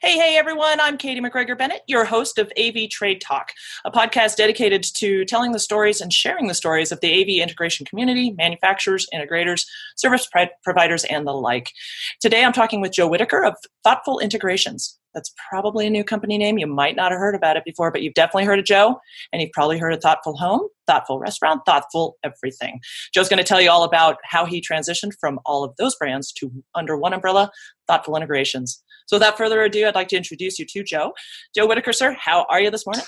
Hey, hey, everyone. I'm Katie McGregor Bennett, your host of AV Trade Talk, a podcast dedicated to telling the stories and sharing the stories of the AV integration community, manufacturers, integrators, service providers, and the like. Today, I'm talking with Joe Whitaker of Thoughtful Integrations. That's probably a new company name. You might not have heard about it before, but you've definitely heard of Joe, and you've probably heard of Thoughtful Home, Thoughtful Restaurant, Thoughtful Everything. Joe's going to tell you all about how he transitioned from all of those brands to under one umbrella, Thoughtful Integrations. So without further ado, I'd like to introduce you to Joe. Joe Whitaker, sir, how are you this morning?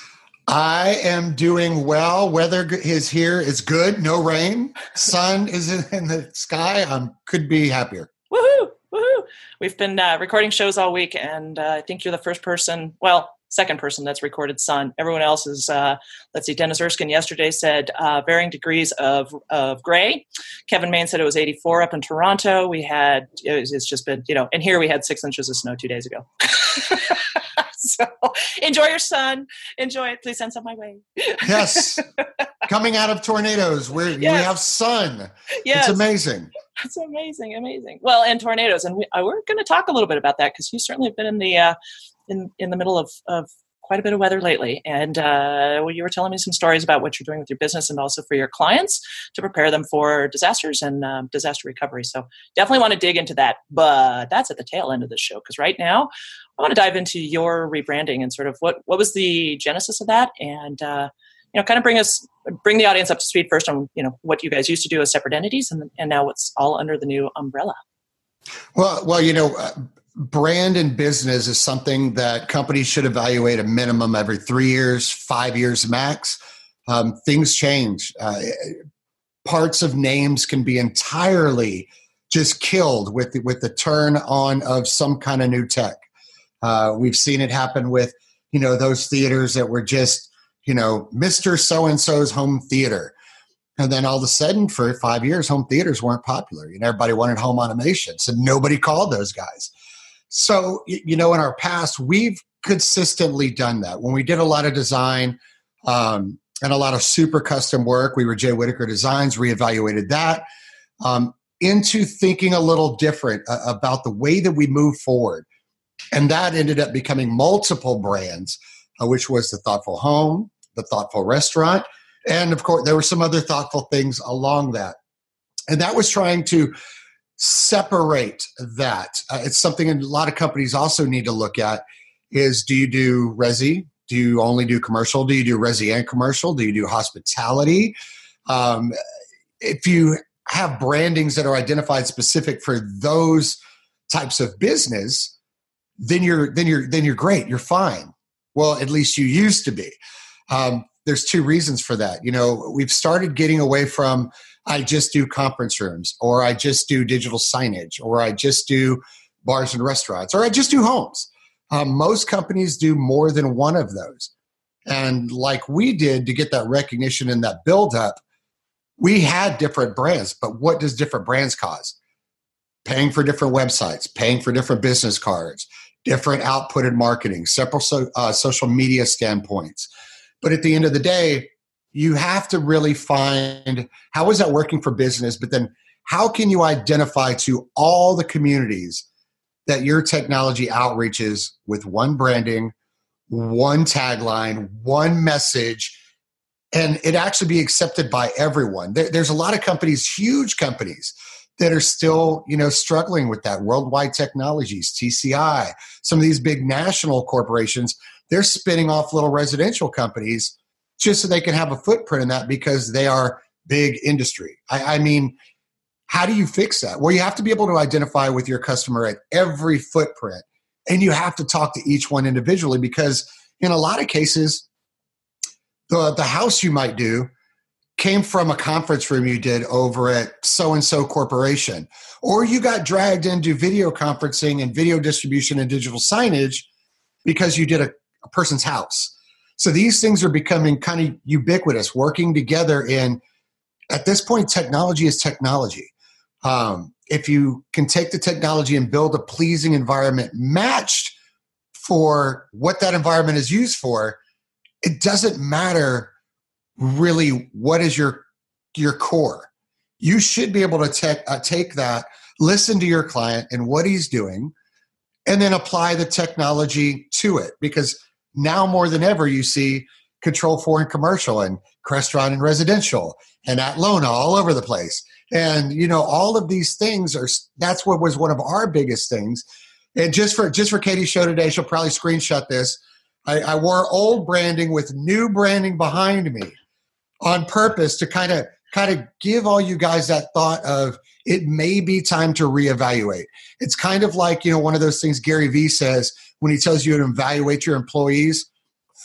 I am doing well. Weather is here is good. No rain. Sun is in the sky. I could be happier. Woohoo! Woohoo! We've been uh, recording shows all week, and uh, I think you're the first person. Well, second person that's recorded sun. Everyone else is, uh, let's see, Dennis Erskine yesterday said uh, varying degrees of, of gray. Kevin Main said it was 84 up in Toronto. We had, it was, it's just been, you know, and here we had six inches of snow two days ago. so enjoy your sun. Enjoy it. Please send some my way. yes. Coming out of tornadoes, we yes. we have sun. Yes. It's amazing. It's amazing, amazing. Well, and tornadoes, and we, uh, we're going to talk a little bit about that because you certainly have been in the uh, in in the middle of of quite a bit of weather lately. And uh, well, you were telling me some stories about what you're doing with your business and also for your clients to prepare them for disasters and um, disaster recovery. So definitely want to dig into that. But that's at the tail end of the show because right now I want to dive into your rebranding and sort of what what was the genesis of that and. Uh, you know, kind of bring us, bring the audience up to speed first on, you know, what you guys used to do as separate entities, and, and now what's all under the new umbrella. Well, well, you know, uh, brand and business is something that companies should evaluate a minimum every three years, five years max. Um, things change. Uh, parts of names can be entirely just killed with the, with the turn on of some kind of new tech. Uh, we've seen it happen with you know those theaters that were just you know Mister So and So's home theater, and then all of a sudden for five years home theaters weren't popular. You know everybody wanted home automation, so nobody called those guys. So, you know, in our past, we've consistently done that. When we did a lot of design um, and a lot of super custom work, we were Jay Whitaker Designs, reevaluated that um, into thinking a little different uh, about the way that we move forward. And that ended up becoming multiple brands, uh, which was the Thoughtful Home, the Thoughtful Restaurant, and of course, there were some other thoughtful things along that. And that was trying to separate that. Uh, it's something a lot of companies also need to look at is do you do resi? Do you only do commercial? Do you do resi and commercial? Do you do hospitality? Um, if you have brandings that are identified specific for those types of business, then you're then you're then you're great. You're fine. Well, at least you used to be. Um, there's two reasons for that. You know, we've started getting away from I just do conference rooms, or I just do digital signage, or I just do bars and restaurants, or I just do homes. Um, most companies do more than one of those. And like we did to get that recognition and that build up, we had different brands. But what does different brands cause? Paying for different websites, paying for different business cards, different output in marketing, several so, uh, social media standpoints. But at the end of the day, you have to really find how is that working for business, but then how can you identify to all the communities that your technology outreaches with one branding, one tagline, one message, and it actually be accepted by everyone. There, there's a lot of companies, huge companies, that are still you know struggling with that. Worldwide Technologies, TCI, some of these big national corporations, they're spinning off little residential companies just so they can have a footprint in that because they are big industry. I, I mean, how do you fix that? Well, you have to be able to identify with your customer at every footprint, and you have to talk to each one individually because in a lot of cases, the the house you might do came from a conference room you did over at so and so corporation, or you got dragged into video conferencing and video distribution and digital signage because you did a, a person's house so these things are becoming kind of ubiquitous, working together in, at this point, technology is technology. Um, if you can take the technology and build a pleasing environment matched for what that environment is used for, it doesn't matter really what is your your core. You should be able to te- uh, take that, listen to your client and what he's doing, and then apply the technology to it because now more than ever you see control foreign commercial and Crestron and residential and Atlona all over the place. And you know, all of these things are that's what was one of our biggest things. And just for just for Katie's show today, she'll probably screenshot this. I, I wore old branding with new branding behind me on purpose to kind of kind of give all you guys that thought of it may be time to reevaluate. It's kind of like, you know, one of those things Gary Vee says when he tells you to evaluate your employees,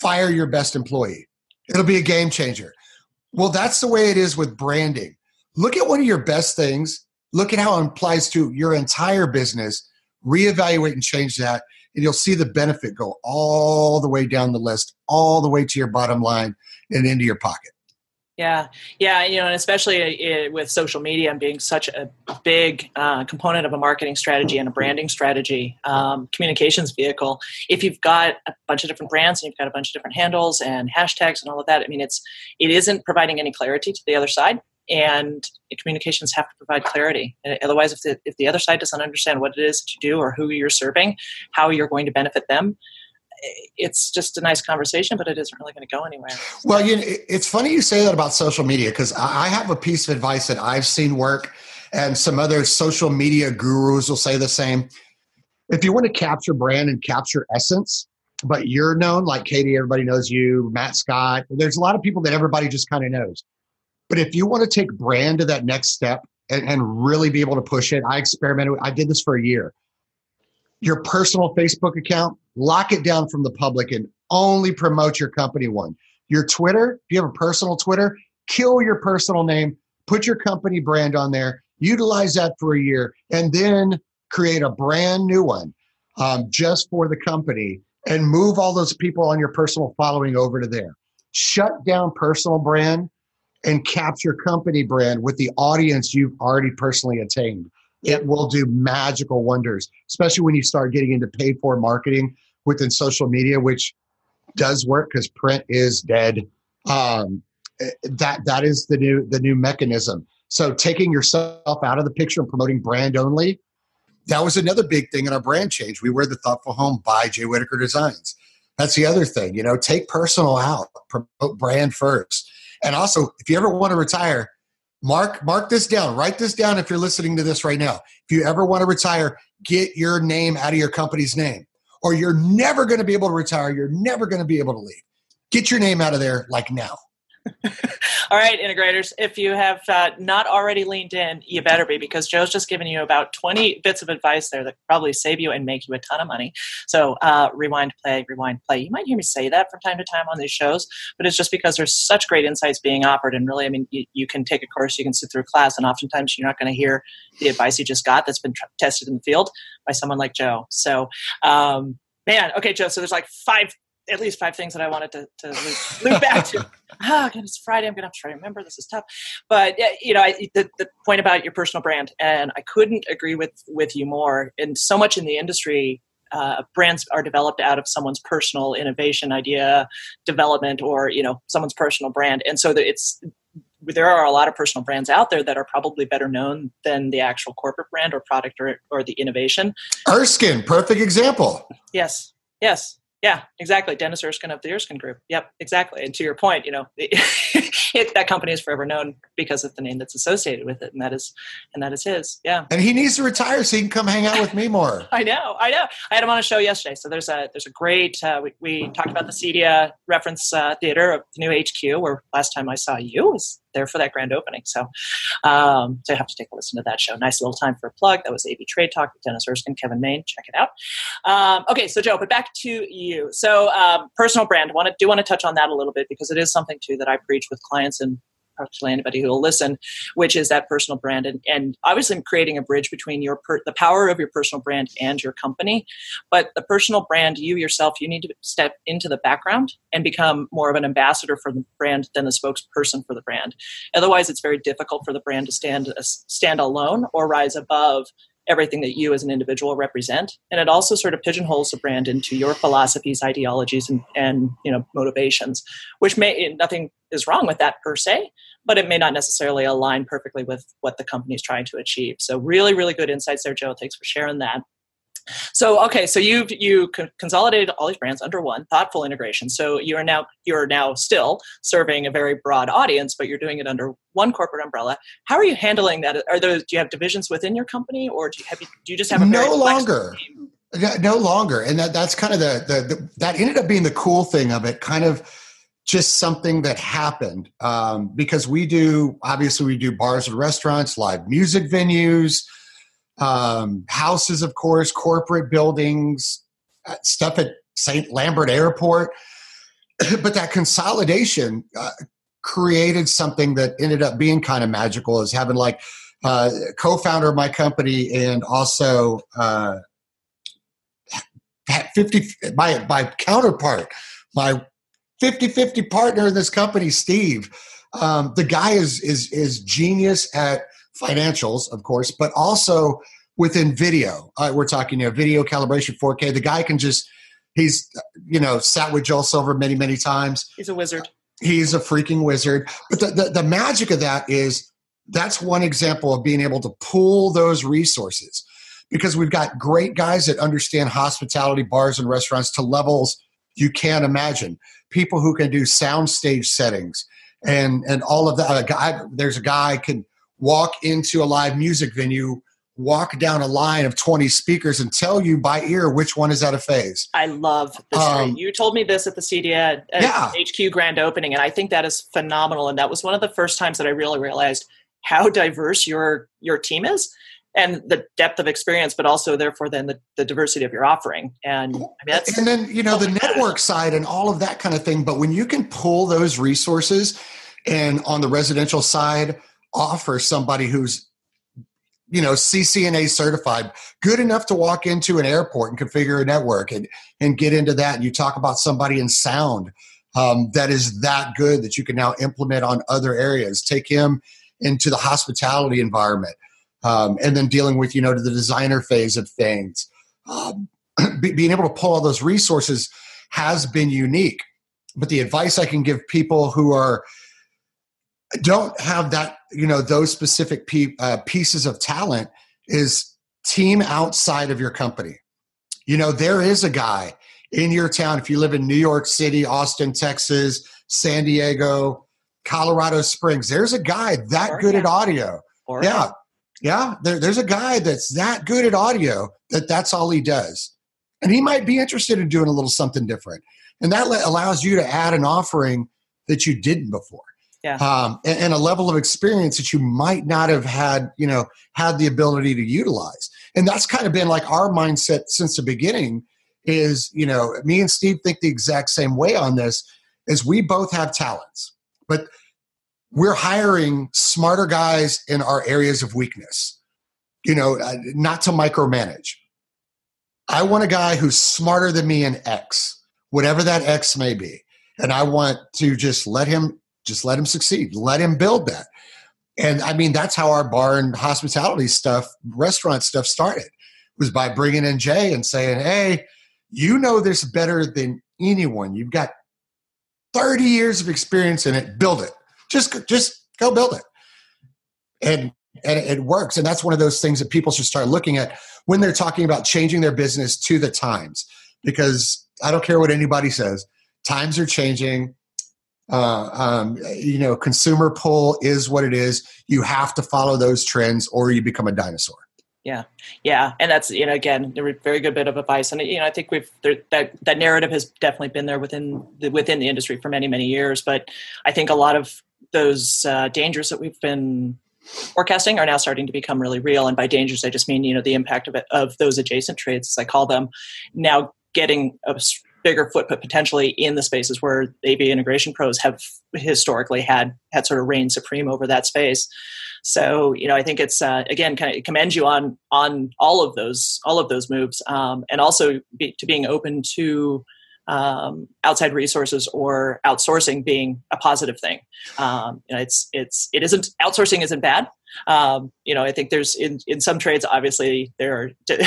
fire your best employee. It'll be a game changer. Well, that's the way it is with branding. Look at one of your best things, look at how it applies to your entire business, reevaluate and change that, and you'll see the benefit go all the way down the list, all the way to your bottom line and into your pocket. Yeah, yeah, you know, and especially uh, with social media and being such a big uh, component of a marketing strategy and a branding strategy, um, communications vehicle. If you've got a bunch of different brands and you've got a bunch of different handles and hashtags and all of that, I mean, it's it isn't providing any clarity to the other side, and communications have to provide clarity. Otherwise, if the if the other side doesn't understand what it is you do or who you're serving, how you're going to benefit them, it's just a nice conversation, but it isn't really going to go anywhere. Well, you know, it's funny you say that about social media because I have a piece of advice that I've seen work, and some other social media gurus will say the same. If you want to capture brand and capture essence, but you're known like Katie, everybody knows you, Matt Scott. There's a lot of people that everybody just kind of knows. But if you want to take brand to that next step and, and really be able to push it, I experimented. I did this for a year. Your personal Facebook account, lock it down from the public and only promote your company one. Your Twitter, if you have a personal Twitter, kill your personal name, put your company brand on there, utilize that for a year, and then create a brand new one um, just for the company and move all those people on your personal following over to there. Shut down personal brand and capture company brand with the audience you've already personally attained. It will do magical wonders, especially when you start getting into paid for marketing within social media, which does work because print is dead. Um, that that is the new the new mechanism. So taking yourself out of the picture and promoting brand only, that was another big thing in our brand change. We wear the thoughtful home by Jay Whitaker Designs. That's the other thing, you know, take personal out, promote brand first. And also, if you ever want to retire, mark mark this down. Write this down if you're listening to this right now. If you ever want to retire, get your name out of your company's name or you're never going to be able to retire. You're never going to be able to leave. Get your name out of there like now. All right, integrators, if you have uh, not already leaned in, you better be because Joe's just given you about 20 bits of advice there that probably save you and make you a ton of money. So, uh, rewind, play, rewind, play. You might hear me say that from time to time on these shows, but it's just because there's such great insights being offered. And really, I mean, you, you can take a course, you can sit through a class, and oftentimes you're not going to hear the advice you just got that's been tested in the field by someone like Joe. So, um, man, okay, Joe. So there's like five at least five things that I wanted to, to loop, loop back to. Oh, God, it's Friday. I'm going to have to try to remember. This is tough. But, you know, I, the, the point about your personal brand, and I couldn't agree with, with you more. And so much in the industry, uh, brands are developed out of someone's personal innovation, idea, development, or, you know, someone's personal brand. And so it's there are a lot of personal brands out there that are probably better known than the actual corporate brand or product or, or the innovation. Erskine, perfect example. Yes, yes. Yeah, exactly. Dennis Erskine of the Erskine Group. Yep, exactly. And to your point, you know, it, that company is forever known because of the name that's associated with it, and that is, and that is his. Yeah. And he needs to retire so he can come hang out with me more. I know, I know. I had him on a show yesterday, so there's a there's a great. Uh, we, we talked about the CEDIA reference uh, theater of the new HQ, where last time I saw you was there for that grand opening. So, um, so you have to take a listen to that show. Nice little time for a plug. That was AV Trade Talk with Dennis Erskine, Kevin Main. Check it out. Um, okay, so Joe, but back to you. So, um, personal brand. Want to do want to touch on that a little bit because it is something too that I preach with clients and actually anybody who will listen, which is that personal brand. And, and obviously, I'm creating a bridge between your per, the power of your personal brand and your company. But the personal brand, you yourself, you need to step into the background and become more of an ambassador for the brand than the spokesperson for the brand. Otherwise, it's very difficult for the brand to stand uh, stand alone or rise above everything that you as an individual represent and it also sort of pigeonholes the brand into your philosophies ideologies and, and you know motivations which may nothing is wrong with that per se but it may not necessarily align perfectly with what the company is trying to achieve so really really good insights there joe thanks for sharing that So okay, so you've you consolidated all these brands under one thoughtful integration. So you are now you're now still serving a very broad audience, but you're doing it under one corporate umbrella. How are you handling that? Are those do you have divisions within your company, or do you have do you just have a no longer? No longer, and that that's kind of the, the, the that ended up being the cool thing of it. Kind of just something that happened um, because we do obviously we do bars and restaurants, live music venues um, houses, of course, corporate buildings, uh, stuff at St. Lambert Airport. but that consolidation uh, created something that ended up being kind of magical is having like uh, co-founder of my company and also uh, 50 my my counterpart my 50-50 partner in this company steve um, the guy is is is genius at financials, of course, but also within video. Uh, we're talking, you know, video calibration 4K. The guy can just, he's, you know, sat with Joel Silver many, many times. He's a wizard. He's a freaking wizard. But the, the, the magic of that is that's one example of being able to pool those resources because we've got great guys that understand hospitality, bars, and restaurants to levels you can't imagine. People who can do soundstage settings and and all of that. A guy, there's a guy can walk into a live music venue walk down a line of 20 speakers and tell you by ear which one is out of phase. I love this. Um, you told me this at the CEDIA yeah. HQ grand opening, and I think that is phenomenal. And that was one of the first times that I really realized how diverse your your team is and the depth of experience, but also therefore then the, the diversity of your offering. And I mean, that's and then you know the network side and all of that kind of thing. But when you can pull those resources and on the residential side offer somebody who's you know ccna certified good enough to walk into an airport and configure a network and and get into that and you talk about somebody in sound um, that is that good that you can now implement on other areas take him into the hospitality environment um, and then dealing with you know to the designer phase of things. Um, being able to pull all those resources has been unique but the advice i can give people who are don't have that you know those specific pe- uh, pieces of talent is team outside of your company. You know there is a guy in your town if you live in new york city austin texas san diego colorado springs there's a guy that or good at audio. Or yeah yeah there, there's a guy that's that good at audio that that's all he does and he might be interested in doing a little something different and that allows you to add an offering that you didn't before yeah. um, and, and, a level of experience that you might not have had, you know, had the ability to utilize. And that's kind of been like our mindset since the beginning. Is you know, me and Steve think the exact same way on this. Is we both have talents, but we're hiring smarter guys in our areas of weakness. You know, uh, not to micromanage. I want a guy who's smarter than me in X, whatever that X may be. And I want to just let him just let him succeed. Let him build that. And I mean, that's how our bar and hospitality stuff, restaurant stuff started, was by bringing in Jay and saying, hey, you know this better than anyone. You've got 30 years of experience in it. Build it. Just, just go build it. And and it works. And that's one of those things that people should start looking at when they're talking about changing their business to the times. Because I don't care what anybody says, times are changing uh, um, you know, consumer pull is what it is. You have to follow those trends, or you become a dinosaur. Yeah, yeah, and that's you know again a very good bit of advice, and you know I think we've there, that that narrative has definitely been there within the, within the industry for many many years, but I think a lot of those uh, dangers that we've been forecasting are now starting to become really real. And by dangers, I just mean you know the impact of it, of those adjacent trades, as I call them, now getting a bigger footprint potentially in the spaces where AV integration pros have historically had had sort of reigned supreme over that space. So you know, I think it's uh, again kind of commend you on on all of those all of those moves, um, and also be, to being open to um, outside resources or outsourcing being a positive thing. Um, you know, it's it's it isn't outsourcing isn't bad. Um, you know, I think there's in, in some trades, obviously, there are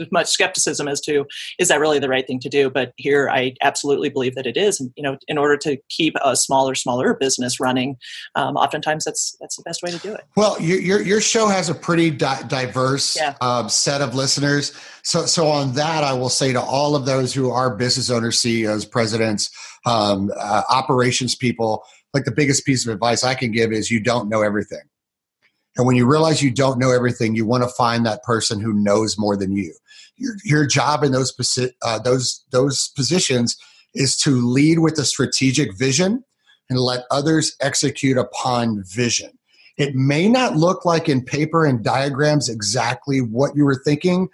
much skepticism as to is that really the right thing to do. But here, I absolutely believe that it is. And you know, in order to keep a smaller, smaller business running, um, oftentimes that's that's the best way to do it. Well, your your show has a pretty di- diverse yeah. uh, set of listeners. So, so on that, I will say to all of those who are business owners, CEOs, presidents, um, uh, operations people, like the biggest piece of advice I can give is you don't know everything. And when you realize you don't know everything, you want to find that person who knows more than you. Your, your job in those uh, those those positions is to lead with a strategic vision and let others execute upon vision. It may not look like in paper and diagrams exactly what you were thinking,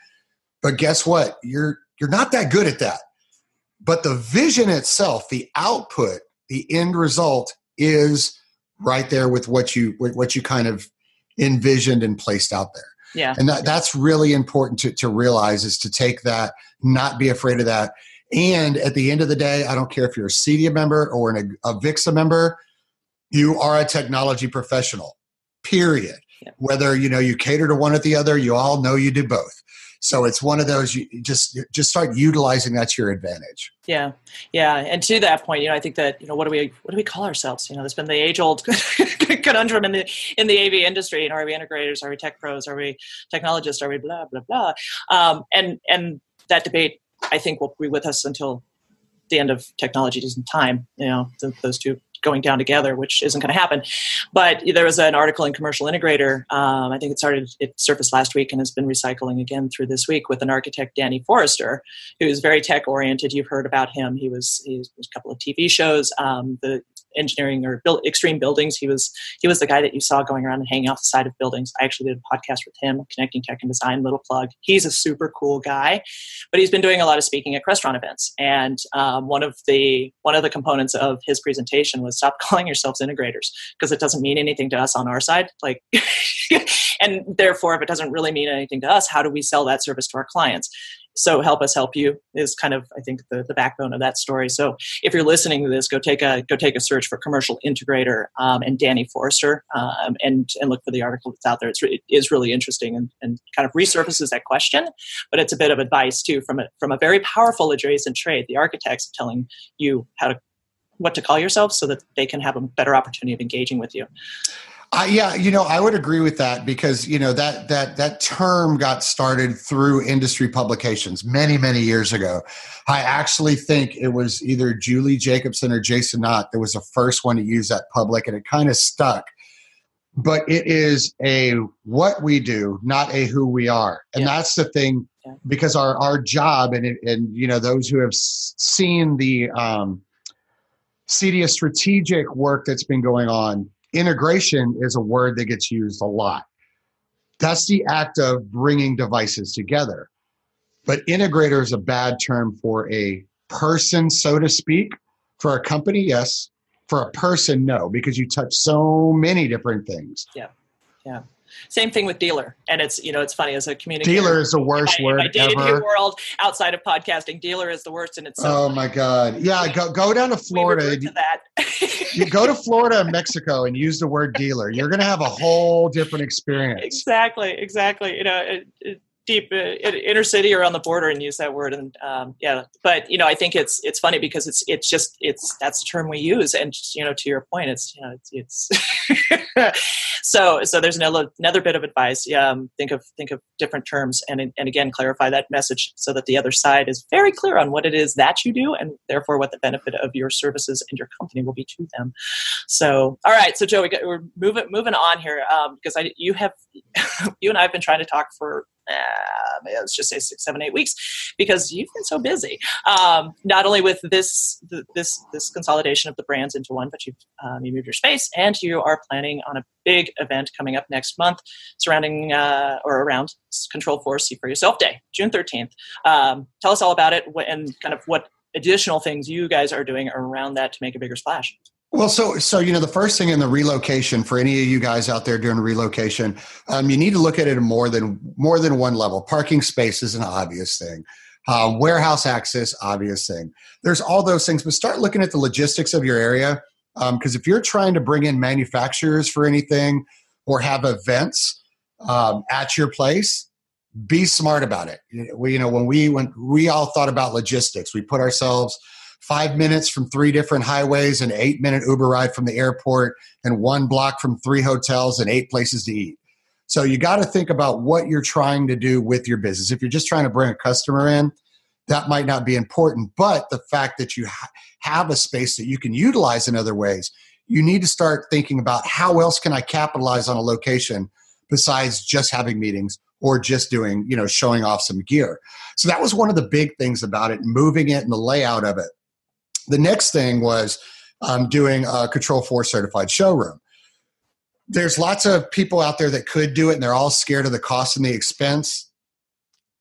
but guess what? You're you're not that good at that. But the vision itself, the output, the end result is right there with what you what you kind of envisioned and placed out there. Yeah. And that, that's really important to, to realize is to take that, not be afraid of that. And at the end of the day, I don't care if you're a CEDIA member or an, AVIXA member, you are a technology professional, period. Yeah. Whether, you know, you cater to one or the other, you all know you do both. So it's one of those you just just start utilizing that to your advantage. Yeah, yeah, and to that point, you know, I think that you know what do we what do we call ourselves? You know, there's been the age old conundrum in the in the AV industry. You know, are we integrators? Are we tech pros? Are we technologists? Are we blah blah blah? Um, and and that debate, I think, will be with us until the end of technology doesn't time. You know, those two going down together, which isn't going to happen. But there was an article in Commercial Integrator. Um, I think it started, it surfaced last week and has been recycling again through this week with an architect, Danny Forster, who is very tech oriented. You've heard about him. He was, he was a couple of TV shows. Um, the engineering or build, extreme buildings. He was he was the guy that you saw going around and hanging off the side of buildings. I actually did a podcast with him, connecting tech and design. Little plug. He's a super cool guy, but he's been doing a lot of speaking at restaurant events. And um, one of the one of the components of his presentation was stop calling yourselves integrators because it doesn't mean anything to us on our side. Like, and therefore, if it doesn't really mean anything to us, how do we sell that service to our clients? so help us help you is kind of i think the, the backbone of that story so if you're listening to this go take a go take a search for commercial integrator um, and danny forster um, and and look for the article that's out there it's it is really interesting and, and kind of resurfaces that question but it's a bit of advice too from a from a very powerful adjacent trade the architects telling you how to what to call yourself so that they can have a better opportunity of engaging with you uh, yeah, you know, I would agree with that because you know that that that term got started through industry publications many many years ago. I actually think it was either Julie Jacobson or Jason Knott that was the first one to use that public, and it kind of stuck. But it is a what we do, not a who we are, and yeah. that's the thing. Because our our job, and and you know, those who have seen the um, CEDIA strategic work that's been going on integration is a word that gets used a lot. That's the act of bringing devices together. But integrator is a bad term for a person, so to speak. For a company, yes. For a person, no, because you touch so many different things. Yeah. Yeah. Same thing with dealer, and it's you know it's funny as a communicator. Dealer is the worst in my, word in my ever. world outside of podcasting. Dealer is the worst, and it's so oh my god, yeah. Go go down to Florida. To that. you go to Florida and Mexico and use the word dealer. You're going to have a whole different experience. Exactly, exactly. You know, it, it, deep uh, inner city or on the border and use that word. And um, yeah but you know i think it's it's funny because it's it's just it's that's the term we use. And you know to your point it's you know it's, it's so so there's another another bit of advice. Um, think of think of different terms and and again clarify that message so that the other side is very clear on what it is that you do and therefore what the benefit of your services and your company will be to them. So all right. So joe we got, we're moving moving on here um, because i you have you and i have been trying to talk for uh, let's just say six, seven, eight weeks, because you've been so busy. Um, not only with this this this consolidation of the brands into one, but you've um, you moved your space, and you are planning on a big event coming up next month surrounding uh, or around Control Four See for Yourself Day, June thirteenth. Um, tell us all about it and kind of what additional things you guys are doing around that to make a bigger splash. Well, so so you know the first thing in the relocation for any of you guys out there doing relocation, um, you need to look at it more than more than one level. Parking space is an obvious thing. Um, warehouse access, obvious thing. There's all those things, but start looking at the logistics of your area because um, if you're trying to bring in manufacturers for anything, or have events um, at your place, be smart about it. We, you know, when we when we all thought about logistics, we put ourselves five minutes from three different highways, an eight minute Uber ride from the airport, and one block from three hotels and eight places to eat. So you got to think about what you're trying to do with your business. If you're just trying to bring a customer in, that might not be important. But the fact that you ha- have a space that you can utilize in other ways, you need to start thinking about how else can I capitalize on a location besides just having meetings or just doing, you know, showing off some gear. So that was one of the big things about it, moving it and the layout of it. The next thing was um, doing a Control 4 certified showroom. There's lots of people out there that could do it and they're all scared of the cost and the expense.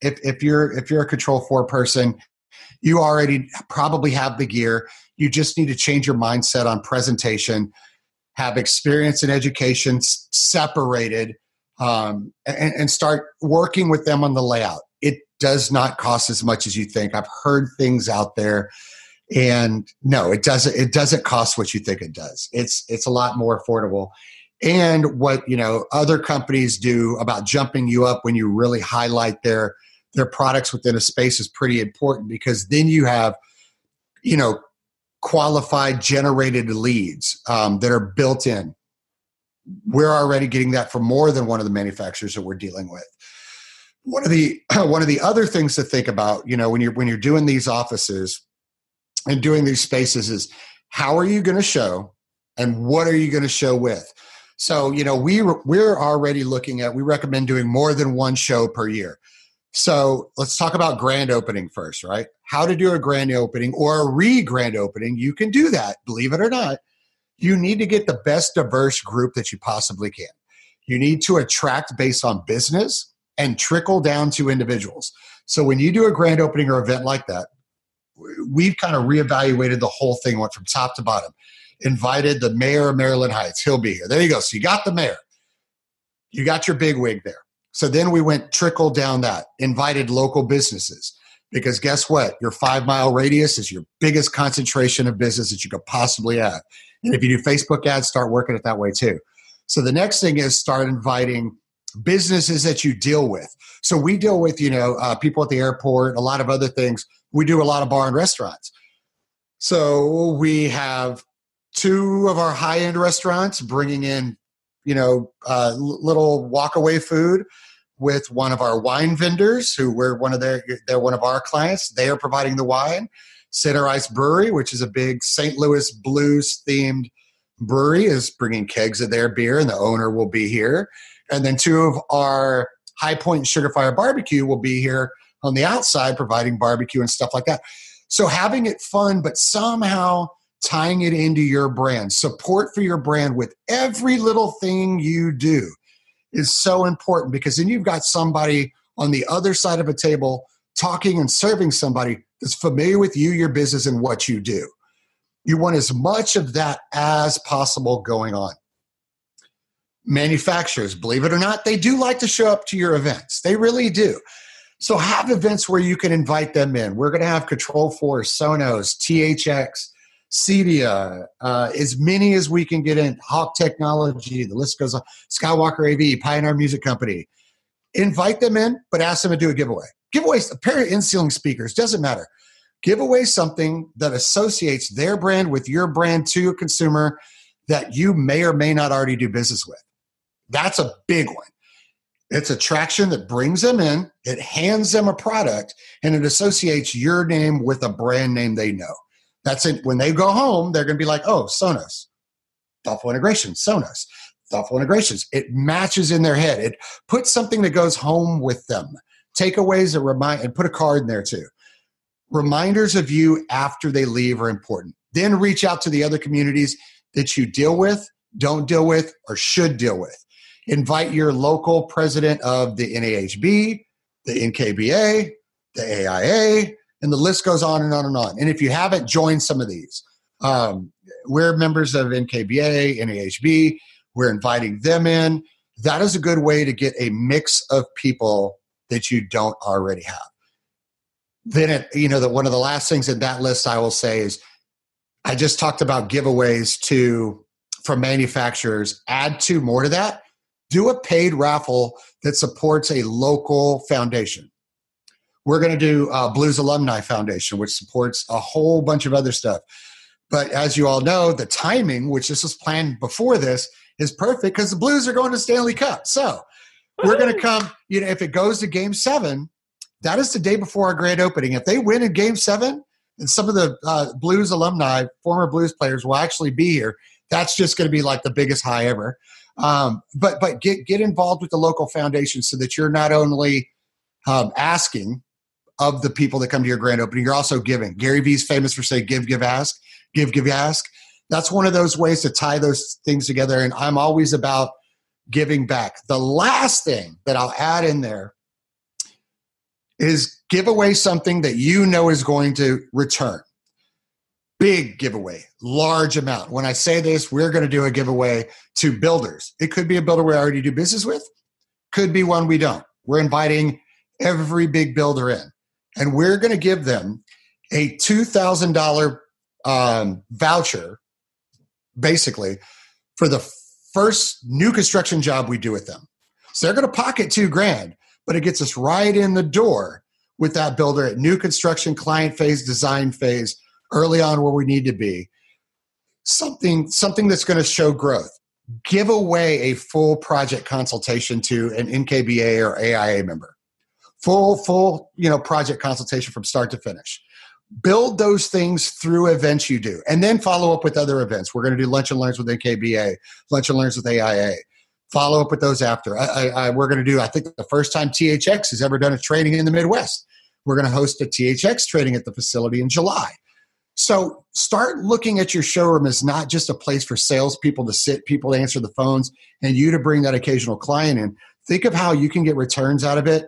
If, if you're if you're a Control 4 person, you already probably have the gear. You just need to change your mindset on presentation, have experience in education separated, um, and, and start working with them on the layout. It does not cost as much as you think. I've heard things out there and no it doesn't it doesn't cost what you think it does. It's it's a lot more affordable. And what you know other companies do about jumping you up when you really highlight their their products within a space is pretty important because then you have you know qualified generated leads um, that are built in. We're already getting that from more than one of the manufacturers that we're dealing with. One of the one of the other things to think about you know when you're when you're doing these offices and doing these spaces is how are you going to show and what are you going to show with? So you know we we're already looking at we recommend doing more than one show per year. So let's talk about grand opening first right? How to do a grand opening or a re-grand opening you can do that believe it or not. You need to get the best diverse group that you possibly can. You need to attract based on business and trickle down to individuals. So when you do a grand opening or event like that we've kind of reevaluated the whole thing, went from top to bottom. Invited the mayor of Maryland Heights. He'll be here. There you go. So you got the mayor. You got your big wig there. So then we went trickle down that, invited local businesses. Because guess what? Your five mile radius is your biggest concentration of business that you could possibly have. And if you do Facebook ads, start working it that way too. So the next thing is start inviting businesses that you deal with. So we deal with, you know, uh, people at the airport, a lot of other things we do a lot of bar and restaurants. So we have two of our high end restaurants bringing in, you know, uh, little walkaway food with one of our wine vendors who we're one of their they're one of our clients. They are providing the wine. Center Ice Brewery, which is a big St. Louis blues themed brewery, is bringing kegs of their beer, and the owner will be here. And then two of our High Point Sugarfire Barbecue will be here on the outside providing barbecue and stuff like that. So having it fun, but somehow tying it into your brand, support for your brand with every little thing you do is so important because then you've got somebody on the other side of a table talking and serving somebody that's familiar with you, your business, and what you do. You want as much of that as possible going on. Manufacturers, believe it or not, they do like to show up to your events. They really do. So have events where you can invite them in. We're going to have Control4, Sonos, THX, Cedia, uh, as many as we can get in. Hawk Technology, the list goes on. Skywalker AV, Pioneer Music Company. Invite them in, but ask them to do a giveaway. Giveaways, a pair of in-ceiling speakers, doesn't matter. Give away something that associates their brand with your brand to a consumer that you may or may not already do business with. That's a big one. It's attraction that brings them in, it hands them a product, and it associates your name with a brand name they know. That's it. When they go home, they're going to be like, oh, Sonos, thoughtful integration, Sonos, thoughtful integrations. It matches in their head. It puts something that goes home with them. Takeaways that remind, and put a card in there too. Reminders of you after they leave are important. Then reach out to the other communities that you deal with, don't deal with, or should deal with invite your local president of the NAHB, the NKBA, the AIA, and the list goes on and on and on. And if you haven't, join some of these. Um, we're members of NKBA, NAHB. We're inviting them in. That is a good way to get a mix of people that you don't already have. Then, it, you know, that one of the last things in that list I will say is I just talked about giveaways to from manufacturers. Add two more to that do a paid raffle that supports a local foundation. We're going to do uh, Blues Alumni Foundation, which supports a whole bunch of other stuff. But as you all know, the timing, which this was planned before this, is perfect because the Blues are going to Stanley Cup. So we're going to come, you know, if it goes to game seven, that is the day before our grand opening. If they win in game seven, and some of the uh, Blues alumni, former Blues players, will actually be here. That's just going to be like the biggest high ever. Um, but but get get involved with the local foundation so that you're not only um, asking of the people that come to your grand opening, you're also giving. Gary Vee's famous for saying "give, give, ask, give, give, ask." That's one of those ways to tie those things together. And I'm always about giving back. The last thing that I'll add in there is give away something that you know is going to return. Big giveaway, large amount. When I say this, we're going to do a giveaway to builders. It could be a builder we already do business with, could be one we don't. We're inviting every big builder in, and we're going to give them a $2,000 um, voucher, basically, for the first new construction job we do with them. So they're going to pocket two grand, but it gets us right in the door with that builder at new construction, client phase, design phase, early on where we need to be. Something, something that's going to show growth. Give away a full project consultation to an NKBA or AIA member. Full, full, you know, project consultation from start to finish build those things through events you do and then follow up with other events we're going to do lunch and learns with nkba lunch and learns with aia follow up with those after I, I, I, we're going to do i think the first time thx has ever done a training in the midwest we're going to host a thx training at the facility in july so start looking at your showroom as not just a place for salespeople to sit people to answer the phones and you to bring that occasional client in. Think of how you can get returns out of it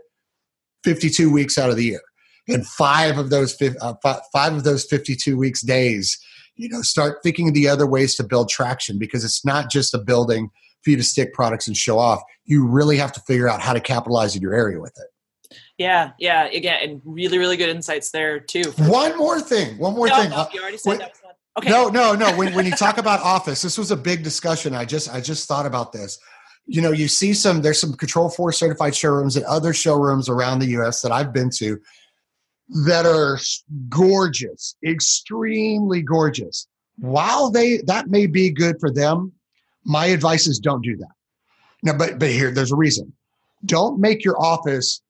52 weeks out of the year. And five of those uh, five of those 52 weeks days you know start thinking of the other ways to build traction because it's not just a building for you to stick products and show off. You really have to figure out how to capitalize in your area with it yeah yeah again and really really good insights there too one more thing one more no, thing no, you already said that Okay. No, no, no. When, when you talk about office, this was a big discussion. I just I just thought about this. You know, you see some there's some Control Four certified showrooms and other showrooms around the U.S. that I've been to that are gorgeous, extremely gorgeous. While they that may be good for them, my advice is don't do that. Now, but but here there's a reason. Don't make your office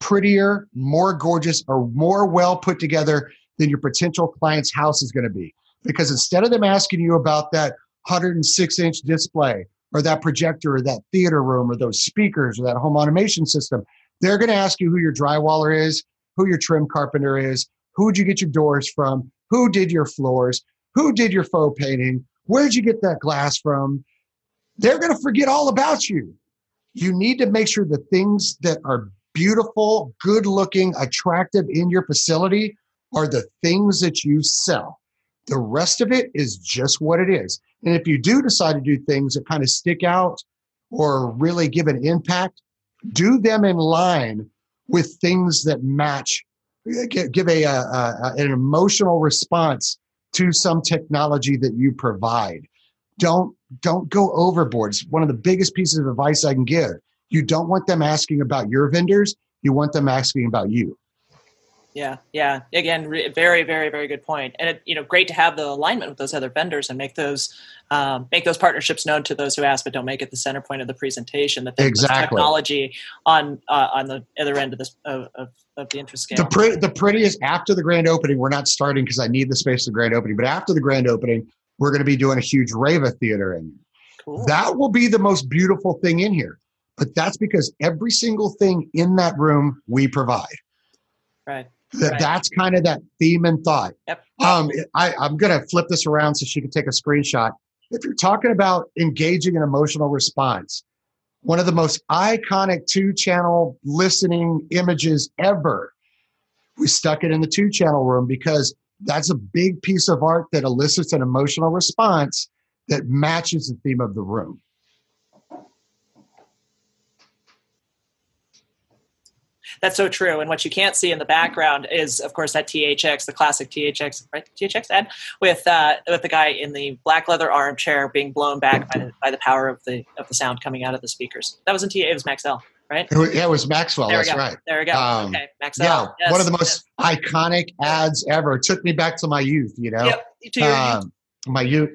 prettier, more gorgeous, or more well put together than your potential client's house is going to be. Because instead of them asking you about that 106 inch display or that projector or that theater room or those speakers or that home automation system, they're going to ask you who your drywaller is who your trim carpenter is, who'd you get your doors from, who did your floors, who did your faux painting, where'd you get that glass from. They're going to forget all about you. You need to make sure the things that are beautiful, good looking, attractive in your facility are the things that you sell. The rest of it is just what it is. And if you do decide to do things that kind of stick out or really give an impact, do them in line with things that match, give a, a, a, an emotional response to some technology that you provide. Don't don't go overboard. It's one of the biggest pieces of advice I can give. You don't want them asking about your vendors. You want them asking about you. Yeah, yeah. Again, re- very, very, very good point. And it, you know, great to have the alignment with those other vendors and make those um, make those partnerships known to those who ask, but don't make it the center point of the presentation. That exactly technology on uh, on the other end of this of, of, of the interest scale. The, pre- the prettiest after the grand opening. We're not starting because I need the space for the grand opening, but after the grand opening, we're going to be doing a huge Reva theater in. Cool. That will be the most beautiful thing in here. But that's because every single thing in that room we provide. Right. That right. that's kind of that theme and thought. Yep. Um, I, I'm going to flip this around so she can take a screenshot. If you're talking about engaging an emotional response, one of the most iconic two channel listening images ever, we stuck it in the two channel room because that's a big piece of art that elicits an emotional response that matches the theme of the room. That's so true. And what you can't see in the background is, of course, that THX, the classic THX, right? THX ad with uh, with the guy in the black leather armchair being blown back by the, by the power of the of the sound coming out of the speakers. That wasn't T. It was Maxell, right? It was, yeah, it was Maxwell. There that's go. right. There we go. Um, okay, Maxell. Yeah, Yes, one of the most yes. iconic ads ever. It took me back to my youth. You know, Yep. To your, um, my youth.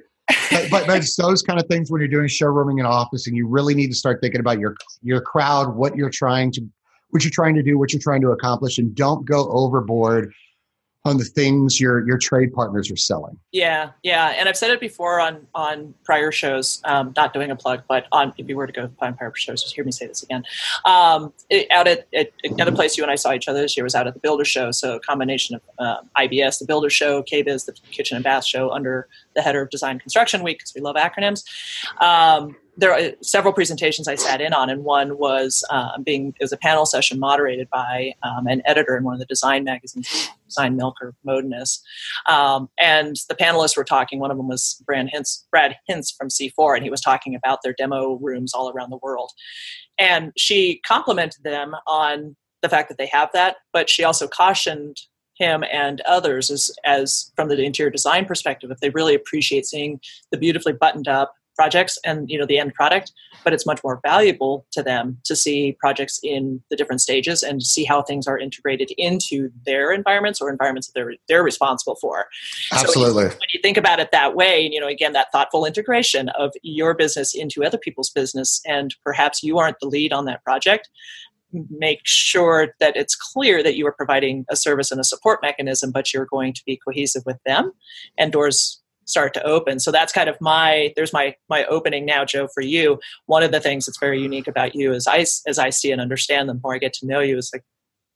but, but, but it's those kind of things when you're doing showrooming in office, and you really need to start thinking about your your crowd, what you're trying to, what you're trying to do, what you're trying to accomplish, and don't go overboard on the things your your trade partners are selling. Yeah, yeah, and I've said it before on on prior shows. Um, not doing a plug, but on if you were to go find prior shows, just hear me say this again. Um, it, out at, at another place you and I saw each other this year was out at the Builder Show. So a combination of um, IBS, the Builder Show, KBIS, the Kitchen and Bath Show, under the header of Design Construction Week because we love acronyms. Um, there are several presentations I sat in on, and one was um, being it was a panel session moderated by um, an editor in one of the design magazines, Design Milk or Modenus. Um, and the panelists were talking. One of them was Brad Hintz, Brad Hintz from C4, and he was talking about their demo rooms all around the world. And she complimented them on the fact that they have that, but she also cautioned him and others as, as from the interior design perspective, if they really appreciate seeing the beautifully buttoned up projects and you know the end product but it's much more valuable to them to see projects in the different stages and see how things are integrated into their environments or environments that they're they're responsible for Absolutely. so when you think about it that way you know again that thoughtful integration of your business into other people's business and perhaps you aren't the lead on that project make sure that it's clear that you are providing a service and a support mechanism but you're going to be cohesive with them and doors start to open. So that's kind of my there's my my opening now joe for you. One of the things that's very unique about you is i as i see and understand the more i get to know you is like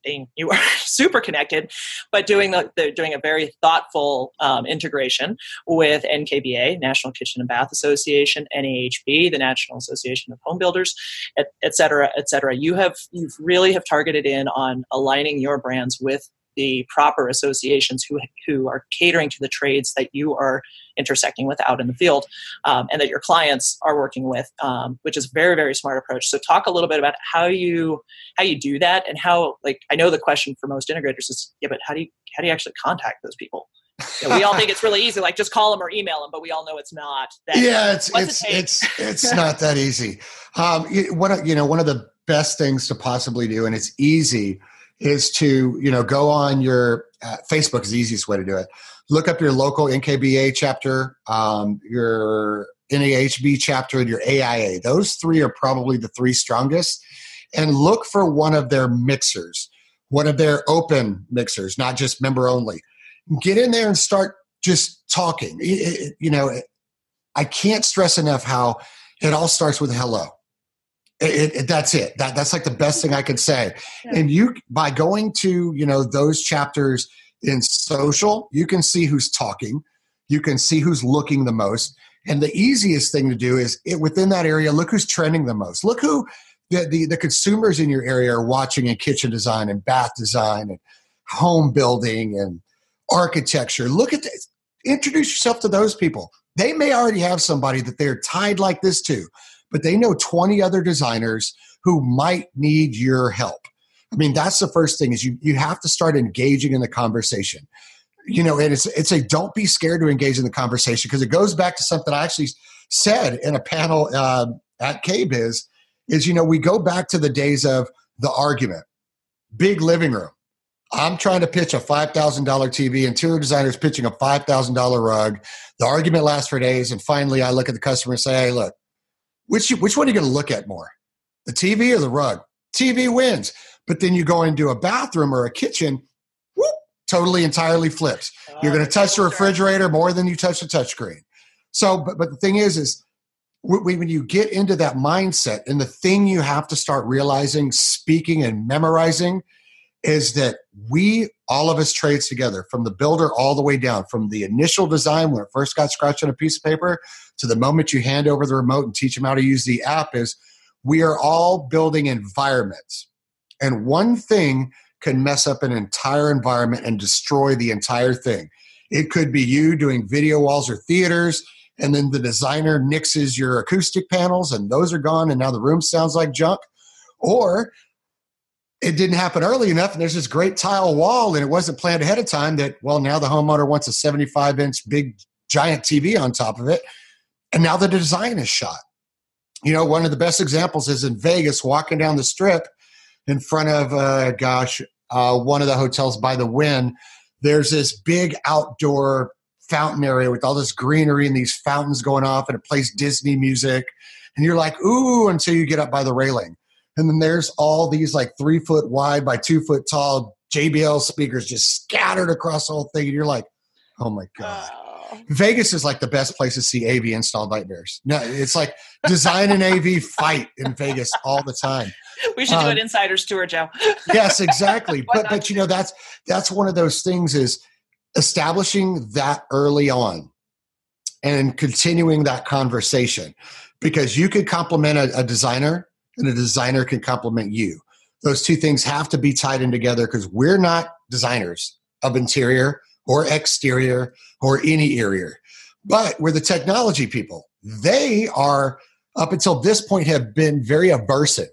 you are super connected but doing the, the doing a very thoughtful um, integration with nkba national kitchen and bath association nahb the national association of home builders et, et cetera et cetera. You have you really have targeted in on aligning your brands with the proper associations who who are catering to the trades that you are intersecting with out in the field, um, and that your clients are working with, um, which is a very very smart approach. So talk a little bit about how you how you do that, and how like I know the question for most integrators is yeah, but how do you how do you actually contact those people? You know, we all think it's really easy, like just call them or email them, but we all know it's not. That, yeah, it's it's it it's it's not that easy. Um, you- one of you know one of the best things to possibly do, and it's easy, is to you know go on your uh, Facebook is the easiest way to do it. Look up your local NKBA chapter, um, your NAHB chapter, and your AIA. Those three are probably the three strongest. And look for one of their mixers, one of their open mixers, not just member only. Get in there and start just talking. It- it- you know, I can't stress enough how it all starts with hello. It, it, that's it. That, that's like the best thing I could say. Yeah. And you, by going to you know those chapters in social, you can see who's talking, you can see who's looking the most, and the easiest thing to do is it, within that area, look who's trending the most. Look who the, the the consumers in your area are watching in kitchen design and bath design and home building and architecture. Look at this. Introduce yourself to those people. They may already have somebody that they're tied like this to, but they know 20 other designers who might need your help. I mean, that's the first thing is you you have to start engaging in the conversation. You know, and it's it's a don't be scared to engage in the conversation because it goes back to something I actually said in a panel uh, at KBIS is you know we go back to the days of the argument, big living room. I'm trying to pitch a five thousand dollar TV. Interior designer's pitching a five thousand dollar rug. The argument lasts for days, and finally, I look at the customer and say, "Hey, look, which which one are you going to look at more, the TV or the rug? TV wins." But then you go into a bathroom or a kitchen, whoop, totally entirely flips. You're going to uh, touch the refrigerator more than you touch the touchscreen. So, but but the thing is, is when you get into that mindset, and the thing you have to start realizing, speaking and memorizing, is that we all of us trades together from the builder all the way down, from the initial design when it first got scratched on a piece of paper to the moment you hand over the remote and teach them how to use the app. Is we are all building environments, and one thing can mess up an entire environment and destroy the entire thing. It could be you doing video walls or theaters, and then the designer nixes your acoustic panels, and those are gone, and now the room sounds like junk. Or it didn't happen early enough and there's this great tile wall and it wasn't planned ahead of time that well now the homeowner wants a 75 inch big giant tv on top of it and now the design is shot. You know one of the best examples is in vegas walking down the strip in front of uh, gosh uh, one of the hotels by the Wynn there's this big outdoor fountain area with all this greenery and these fountains going off and it plays disney music and you're like ooh until you get up by the railing and then there's all these like three foot wide by two foot tall JBL speakers just scattered across the whole thing. And you're like, oh my God. Oh. Vegas is like the best place to see AV installed nightmares. No, it's like design an AV fight in Vegas all the time. We should um, do an insider's tour, Joe. yes, exactly. but but you know that's that's one of those things is establishing that early on and continuing that conversation because you could compliment a, a designer and a designer can complement you. Those two things have to be tied in together because we're not designers of interior or exterior or any area, but we're the technology people. They are, up until this point, have been very aversive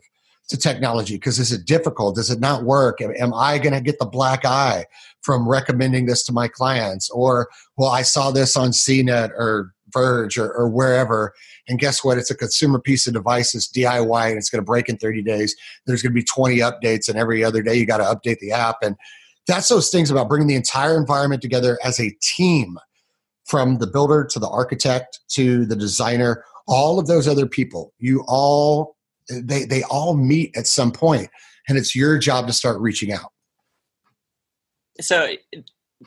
to technology because is it difficult? Does it not work? Am I going to get the black eye from recommending this to my clients? Or, well, I saw this on CNET or Verge or, or wherever. And guess what? It's a consumer piece of device. It's DIY and it's going to break in 30 days. There's going to be 20 updates, and every other day you got to update the app. And that's those things about bringing the entire environment together as a team from the builder to the architect to the designer, all of those other people. You all, they, they all meet at some point, and it's your job to start reaching out. So,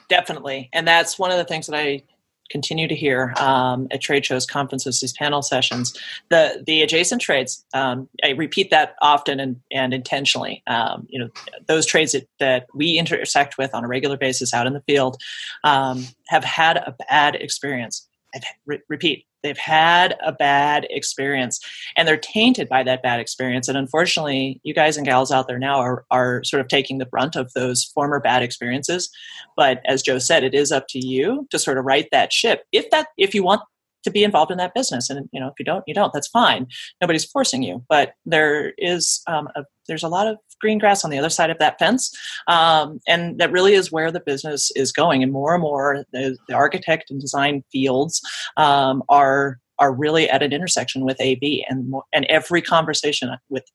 definitely. And that's one of the things that I continue to hear um, at trade shows, conferences, these panel sessions. The the adjacent trades, um, I repeat that often and, and intentionally. Um, you know, those trades that, that we intersect with on a regular basis out in the field um, have had a bad experience. Re- repeat, they've had a bad experience and they're tainted by that bad experience. And unfortunately you guys and gals out there now are, are sort of taking the brunt of those former bad experiences. But as joe said it is up to you to sort of right that ship. If that if you want to be involved in that business. And you know if you don't you don't. That's fine. Nobody's forcing you. But there is um, a, there's a lot of green grass on the other side of that fence um, and that really is where the business is going. And more and more the, the architect and design fields um, are are really at an intersection with AV and and every conversation with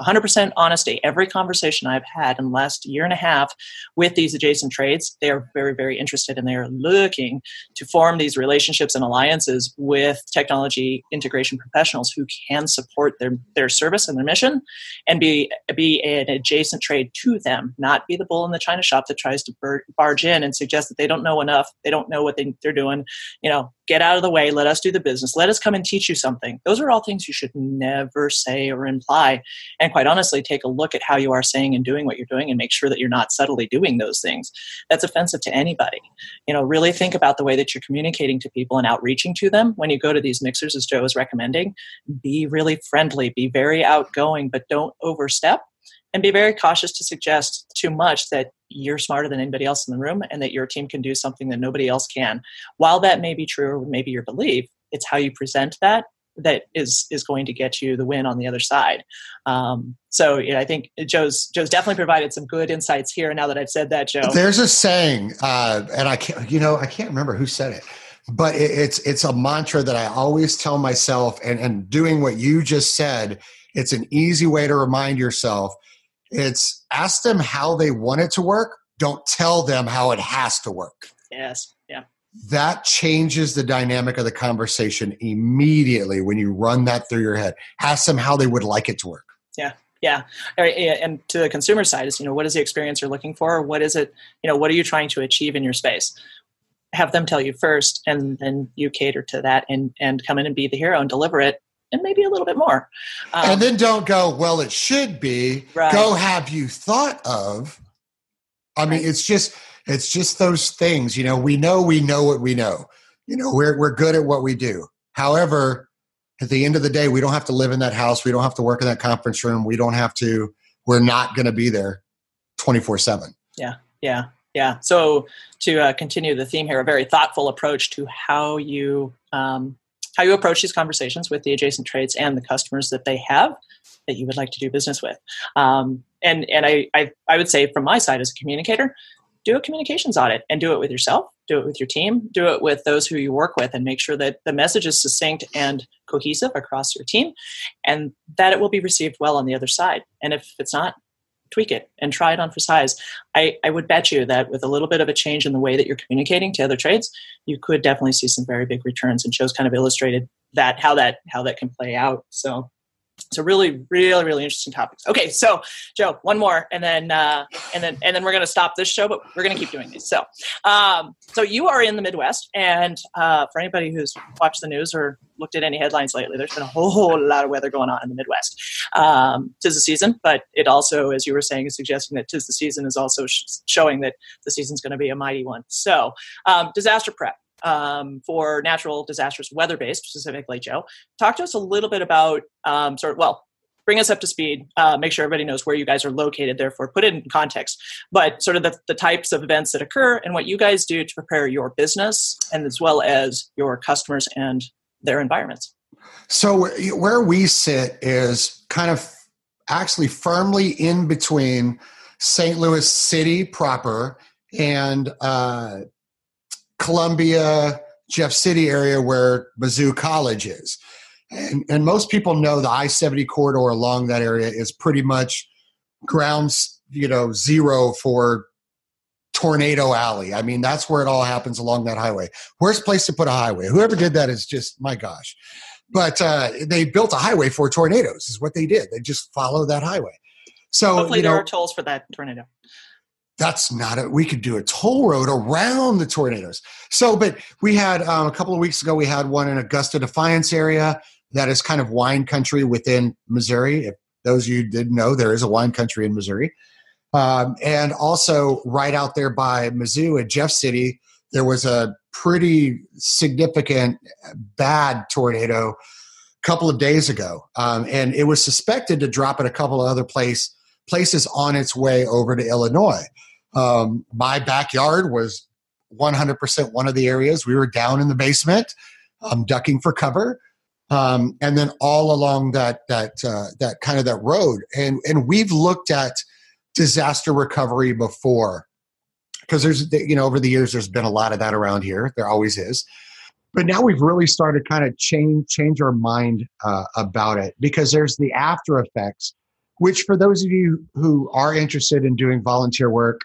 100% honesty, every conversation I've had in the last year and a half with these adjacent trades, they are very, very interested and they are looking to form these relationships and alliances with technology integration professionals who can support their, their service and their mission and be, be an adjacent trade to them, not be the bull in the china shop that tries to barge in and suggest that they don't know enough, they don't know what they, they're doing. You know, get out of the way, let us do the business, let us come and teach you something. Those are all things you should never say or imply. And quite honestly take a look at how you are saying and doing what you're doing and make sure that you're not subtly doing those things that's offensive to anybody you know really think about the way that you're communicating to people and outreaching to them when you go to these mixers as joe is recommending be really friendly be very outgoing but don't overstep and be very cautious to suggest too much that you're smarter than anybody else in the room and that your team can do something that nobody else can. While that may be true or maybe your belief, it's how you present that that is is going to get you the win on the other side. Um, so yeah, I think Joe's Joe's definitely provided some good insights here. Now that I've said that, Joe, there's a saying, uh, and I can't, you know, I can't remember who said it, but it, it's it's a mantra that I always tell myself, and and doing what you just said, it's an easy way to remind yourself. It's ask them how they want it to work. Don't tell them how it has to work. Yes Yeah. that changes the dynamic of the conversation immediately when you run that through your head. Ask them how they would like it to work. Yeah. Yeah. And to the consumer side is, you know, what is the experience you're looking for? What is it, you know, what are you trying to achieve in your space? Have them tell you first and then you cater to that and, and come in and be the hero and deliver it and maybe a little bit more. Um, and then don't go, well, it should be. Right. Go, have you thought of? I mean, right. it's just, it's just those things, you know, we know we know what we know. You know, we're we're good at what we do. However, at the end of the day, we don't have to live in that house. We don't have to work in that conference room. We don't have to, we're not going to be there 24 7. Yeah. Yeah. Yeah. So to uh, continue the theme here, a very thoughtful approach to how you um, how you approach these conversations with the adjacent trades and the customers that they have that you would like to do business with. Um, and and I, I I would say from my side as a communicator, do a communications audit and do it with yourself, do it with your team, do it with those who you work with, and make sure that the message is succinct and cohesive across your team, and that it will be received well on the other side. And if it's not, tweak it and try it on for size. I, I would bet you that with a little bit of a change in the way that you're communicating to other trades, you could definitely see some very big returns. And shows kind of illustrated that how that how that can play out. So so really really really interesting topics. Okay so joe one more and then uh, and then and then we're going to stop this show but we're going to keep doing these. So um, so you are in the midwest and uh, for anybody who's watched the news or looked at any headlines lately there's been a whole, whole lot of weather going on in the midwest. Um, tis the season but it also as you were saying is suggesting that tis the season is also sh- showing that the season's going to be a mighty one. So um, disaster prep um, for natural disasters, weather based specifically, Joe. Talk to us a little bit about um, sort of, well, bring us up to speed, uh, make sure everybody knows where you guys are located, therefore, put it in context, but sort of the, the types of events that occur and what you guys do to prepare your business and as well as your customers and their environments. So, where we sit is kind of actually firmly in between St. Louis City proper and uh, Columbia, Jeff City area where Mizzou College is. And, and most people know the I 70 corridor along that area is pretty much grounds, you know, zero for Tornado Alley. I mean, that's where it all happens along that highway. Worst place to put a highway. Whoever did that is just, my gosh. But uh, they built a highway for tornadoes, is what they did. They just follow that highway. So hopefully there know, are tolls for that tornado that's not a we could do a toll road around the tornadoes. So but we had um, a couple of weeks ago we had one in augusta defiance area that is kind of wine country within missouri. If those of you didn't know there is a wine country in missouri. Um, and also right out there by mizzou at jeff city there was a pretty significant bad tornado a couple of days ago. Um, and it was suspected to drop at a couple of other place places on its way over to illinois um, my backyard was 100% one of the areas. We were down in the basement, um, ducking for cover. Um, and then all along that that uh, that kind of that road, and and we've looked at disaster recovery before, because there's you know over the years there's been a lot of that around here. There always is, but now we've really started kind of change change our mind uh, about it because there's the after effects, which for those of you who are interested in doing volunteer work,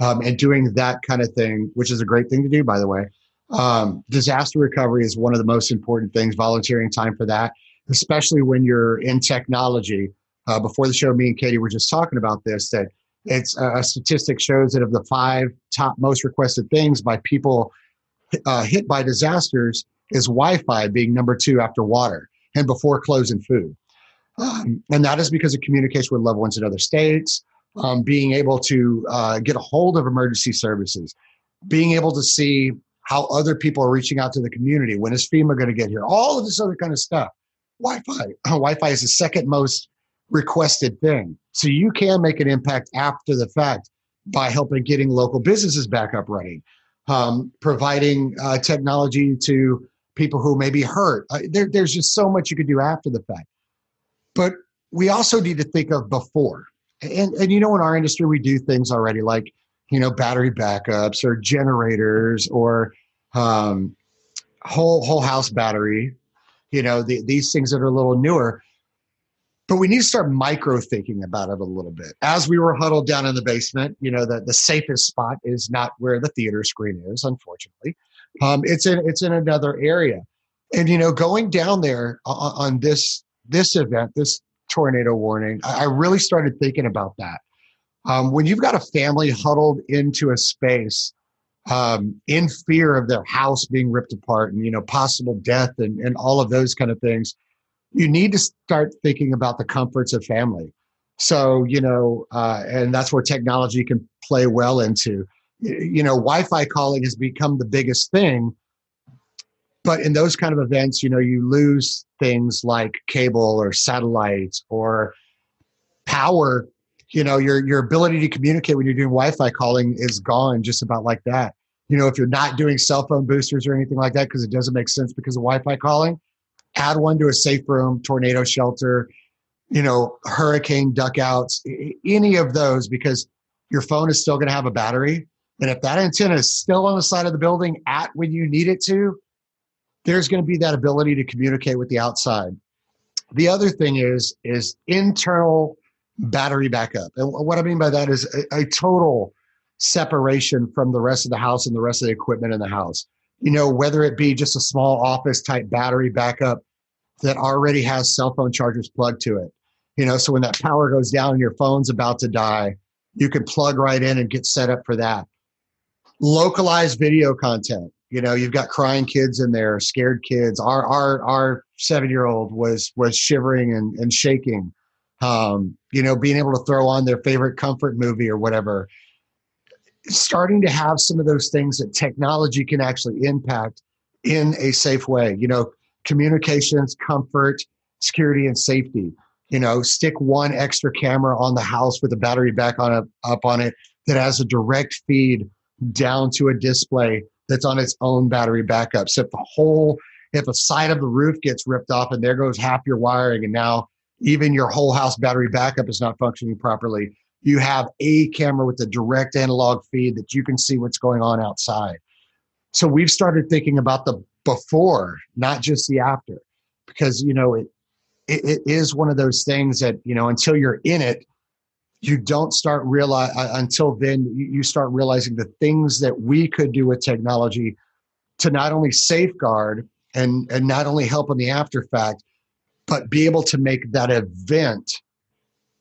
um, and doing that kind of thing, which is a great thing to do, by the way. Um, disaster recovery is one of the most important things, volunteering time for that, especially when you're in technology. Uh, before the show, me and Katie were just talking about this that it's uh, a statistic shows that of the five top most requested things by people uh, hit by disasters is Wi-Fi being number two after water and before clothes and food. Um, and that is because of communication with loved ones in other states, um, being able to uh, get a hold of emergency services, being able to see how other people are reaching out to the community. When is FEMA going to get here? All of this other kind of stuff. Wi-Fi. Wi-Fi is the second most requested thing. So you can make an impact after the fact by helping getting local businesses back up running, um, providing uh, technology to people who may be hurt. Uh, there, there's just so much you could do after the fact. But we also need to think of before and and you know in our industry we do things already like you know battery backups or generators or um, whole whole house battery you know the, these things that are a little newer. But we need to start micro thinking about it a little bit. As we were huddled down in the basement you know the, the safest spot is not where the theater screen is unfortunately. Um, it's in it's in another area. And you know going down there on, on this this event this tornado warning, I, really started thinking about that. Um, when you've got a family huddled into a space um, in fear of their house being ripped apart and you know possible death and, and all of those kind of things, you need to start thinking about the comforts of family. So you know, uh, and that's where technology can play well into. You know, Wi-Fi calling has become the biggest thing but in those kind of events you know you lose things like cable or satellite or power you know your your ability to communicate when you're doing wi-fi calling is gone just about like that you know if you're not doing cell phone boosters or anything like that because it doesn't make sense because of wi-fi calling add one to a safe room tornado shelter you know, hurricane duckouts, any of those, because your phone is still going to have a battery. And if that antenna is still on the side of the building at when you need it to, there's going to be that ability to communicate with the outside. The other thing is is internal battery backup. And what I mean by that is a, a total separation from the rest of the house and the rest of the equipment in the house. You know, whether it be just a small office type battery backup that already has cell phone chargers plugged to it. You know, so when that power goes down and your phone's about to die, you can plug right in and get set up for that. Localized video content. You know, you've got crying kids in there, scared kids. Our our our seven year old was was shivering and, and shaking. Um, you know, being able to throw on their favorite comfort movie or whatever. Starting to have some of those things that technology can actually impact in a safe way. You know, communications, comfort, security, and safety. You know, stick one extra camera on the house with a battery back on it, up on it that has a direct feed down to a display that's on its own battery backup. So if the whole, if a side of the roof gets ripped off and there goes half your wiring, and now even your whole house battery backup is not functioning properly, you have a camera with a direct analog feed that you can see what's going on outside. So we've started thinking about the before, not just the after, because you know it, it, it is one of those things that you know until you're in it, you don't start realize uh, until then you start realizing the things that we could do with technology to not only safeguard and and not only help in the after fact but be able to make that event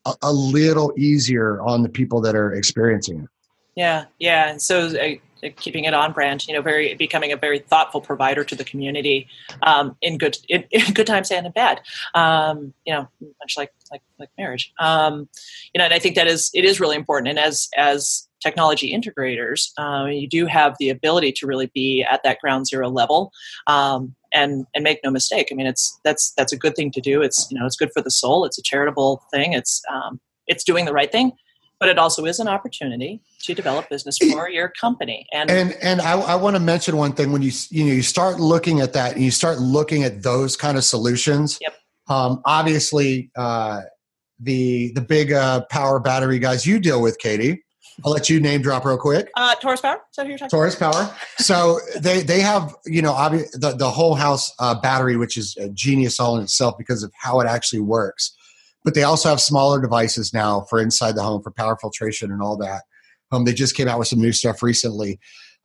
a, a little easier on the people that are experiencing it. Yeah yeah so uh, keeping it on brand you know very becoming a very thoughtful provider to the community um, in good in, in, good times and in bad. Um, you know much like like like marriage. Um, you know and i think that is it is really important. And as as technology integrators uh, you do have the ability to really be at that ground zero level um, and and make no mistake. I mean it's that's that's a good thing to do. It's you know it's good for the soul. It's a charitable thing. It's um, it's doing the right thing but it also is an opportunity to develop business for your company. And and and I, I want to mention one thing when you you know you start looking at that and you start looking at those kind of solutions. Yep. Um, obviously, uh, the the big uh, power battery guys you deal with, Katie. I'll let you name drop real quick. Uh, Torus Power. Who you're talking Torus Power. So they they have you know obvi- the the whole house uh, battery, which is a genius all in itself because of how it actually works but they also have smaller devices now for inside the home for power filtration and all that. Um, they just came out with some new stuff recently.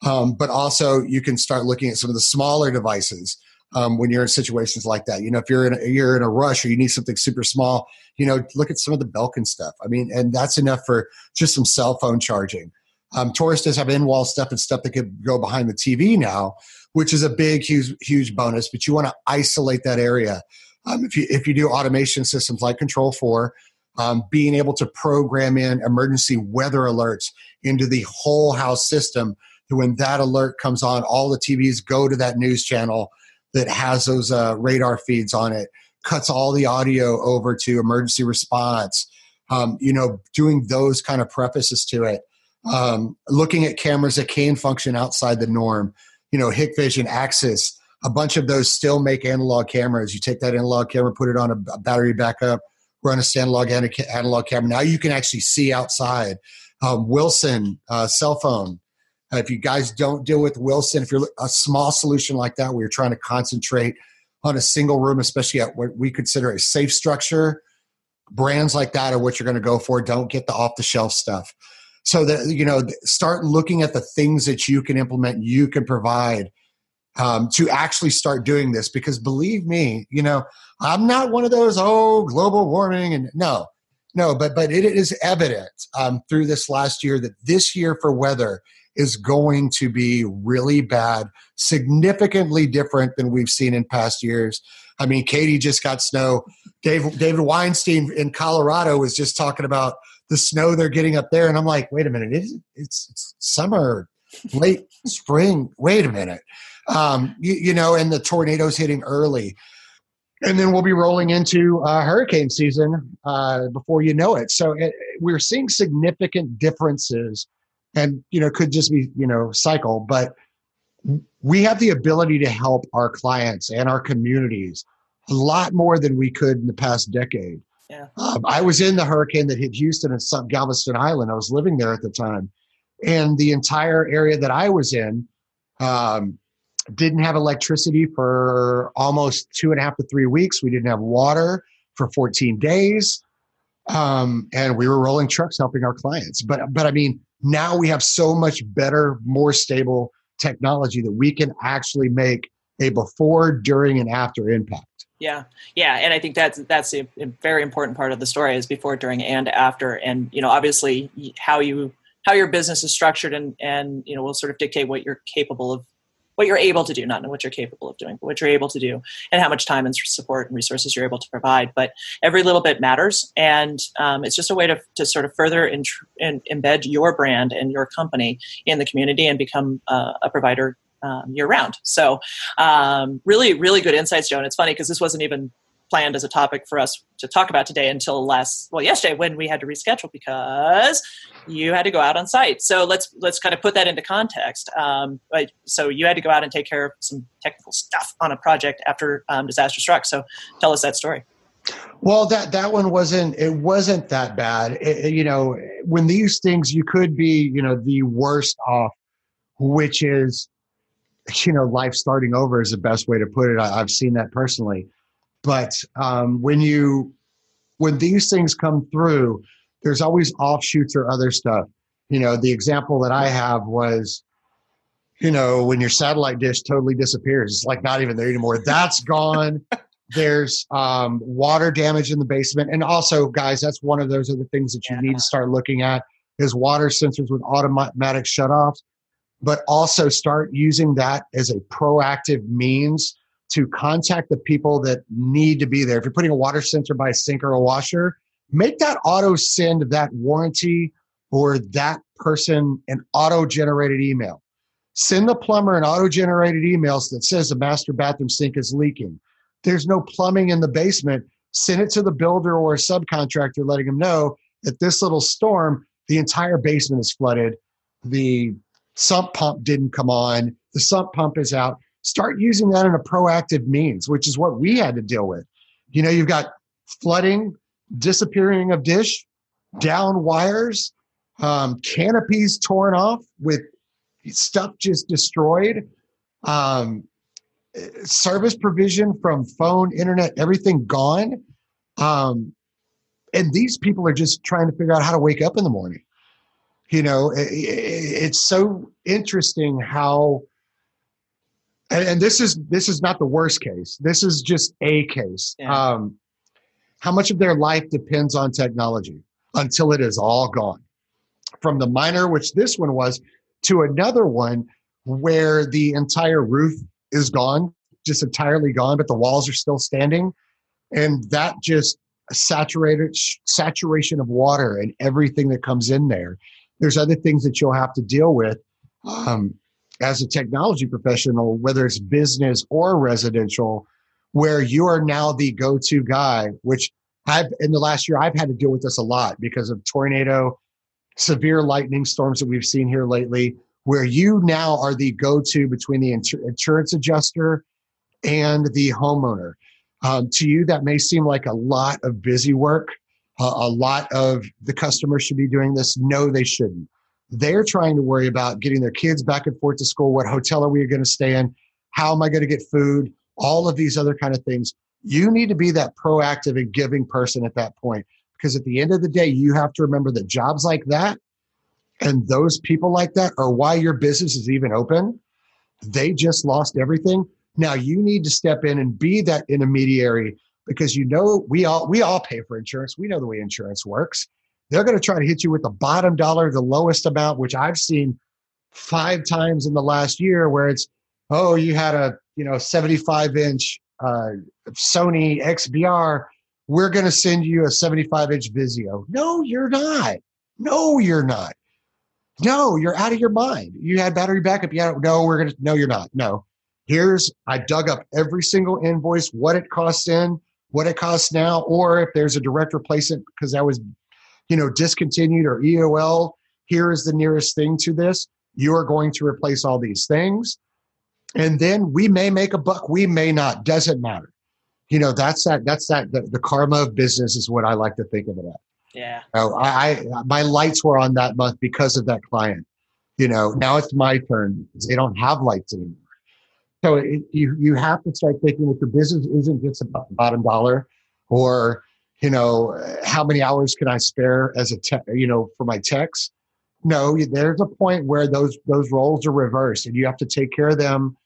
Um, but also, you can start looking at some of the smaller devices um, when you're in situations like that. You know, if you're in a, you're in a rush or you need something super small, you know, look at some of the Belkin stuff. I mean, and that's enough for just some cell phone charging. Um, Torus does have in-wall stuff and stuff that could go behind the TV now, which is a big, huge, huge bonus. But you want to isolate that area. Um, if you if you do automation systems like Control4, um, being able to program in emergency weather alerts into the whole house system, that when that alert comes on, all the TVs go to that news channel that has those uh, radar feeds on it, cuts all the audio over to emergency response. Um, you know, doing those kind of prefaces to it. Um, looking at cameras that can function outside the norm. You know, Hikvision, Axis a bunch of those still make analog cameras. You take that analog camera, put it on a, battery backup, run a analog analog camera. Now you can actually see outside. Um, Wilson uh, cell phone. Uh, if you guys don't deal with Wilson, if you're a small solution like that, where you're trying to concentrate on a single room, especially at what we consider a safe structure, brands like that are what you're going to go for. Don't get the off the shelf stuff. So that you know, start looking at the things that you can implement, you can provide um, to actually start doing this because believe me, you know, I'm not one of those, oh, global warming and no, no, but but it is evident um, through this last year that this year for weather is going to be really bad, significantly different than we've seen in past years. I mean, Katie just got snow. Dave, David Weinstein in Colorado was just talking about the snow they're getting up there, and I'm like, wait a minute, it's, it's, it's summer, late spring. Wait a minute um, you, you, know, and the tornadoes hitting early. And then we'll be rolling into uh, hurricane season uh, before you know it. So it, we're seeing significant differences, and you know, could just be you know cycle, but we have the ability to help our clients and our communities a lot more than we could in the past decade. Yeah. Um, I was in the hurricane that hit Houston and Galveston Island. I was living there at the time. And the entire area that I was in um, didn't have electricity for almost two and a half to three weeks. We didn't have water for 14 days. Um, and we were rolling trucks helping our clients. But, but I mean, now we have so much better, more stable technology that we can actually make a before, during, and after impact. Yeah, yeah, and I think that's that's a, a, very important part of the story is before, during, and after, and you know, obviously how you how your business is structured and and you know will sort of dictate what you're capable of what you're able to do, not what you're capable of doing, but what you're able to do, and how much time and support and resources you're able to provide. But every little bit matters, and um, it's just a way to, to sort of further in, in, embed your brand and your company in the community and become uh, a provider um, year round. So, um, really, really good insights, Joe. And it's funny because this wasn't even planned as a topic for us to talk about today until last well yesterday when we had to reschedule because you had to go out on site. So let's let's kind of put that into context. Um, right, so you had to go out and take care of some technical stuff on a project after um, disaster struck. So tell us that story. Well that that one wasn't it wasn't that bad. It, you know when these things you could be you know the worst off which is you know life starting over is the best way to put it. I, i've seen that personally but um, when you when these things come through, there's always offshoots or other stuff. You know, the example that I have was, you know, when your satellite dish totally disappears, it's like not even there anymore. That's gone. There's um, water damage in the basement, and also, guys, that's one of those other things that you yeah. need to start looking at is water sensors with automatic shutoffs, but also start using that as a proactive means to contact the people that need to be there. If you're putting a water sensor by a sink or a washer, make that auto send that warranty or that person an auto generated email. Send the plumber an auto generated email that says the master bathroom sink is leaking. There's no plumbing in the basement. Send it to the builder or a subcontractor, letting them know that this little storm, the entire basement is flooded. The sump pump didn't come on. The sump pump is out start using that in a proactive means, which is what we had to deal with. You know, you've got flooding, disappearing of dish, down wires, um, canopies torn off with stuff just destroyed, um, service provision from phone, internet, everything gone. Um, and these people are just trying to figure out how to wake up in the morning. You know, it, it, it's so interesting how and, and, this is this is not the worst case. This is just a case. Yeah. Um, how much of their life depends on technology until it is all gone? From the minor, which this one was, to another one where the entire roof is gone, just entirely gone, but the walls are still standing, and that just saturated saturation of water and everything that comes in there. There's other things that you'll have to deal with. Um, as a technology professional, whether it's business or residential, where you are now the go to guy, which I've in the last year, I've had to deal with this a lot because of tornado, severe lightning storms that we've seen here lately, where you now are the go to between the insurance adjuster and the homeowner. Um, to you, that may seem like a lot of busy work. Uh, a lot of the customers should be doing this. No, they shouldn't. They're trying to worry about getting their kids back and forth to school. What hotel are we going to stay in? How am I going to get food? All of these other kind of things. You need to be that proactive and giving person at that point because at the end of the day, you have to remember that jobs like that and those people like that are why your business is even open. They just lost everything. Now you need to step in and be that intermediary because you know we all we all pay for insurance. We know the way insurance works. They're going to try to hit you with the bottom dollar, the lowest amount, which I've seen five times in the last year, where it's, oh, you had a you know 75 inch uh, Sony XBR. We're going to send you a 75 inch Vizio. No, you're not. No, you're not. No, you're out of your mind. You had battery backup. Yeah, no, we're gonna. No, you're not. No. Here's I dug up every single invoice, what it costs in, what it costs now, or if there's a direct replacement because that was you know, discontinued or EOL, here is the nearest thing to this. You are going to replace all these things. And then we may make a buck, we may not, doesn't matter. you know that's that that's that the, the karma of business is what i like to think of it as yeah oh, I, I my lights were on that month because of that client you know now it's my turn they don't have lights anymore so it, you you have to start thinking that your business isn't just about the bottom dollar or you know how many hours can i spare as a tech you know for my techs no there's a point where those those roles are reversed and you have to take care of them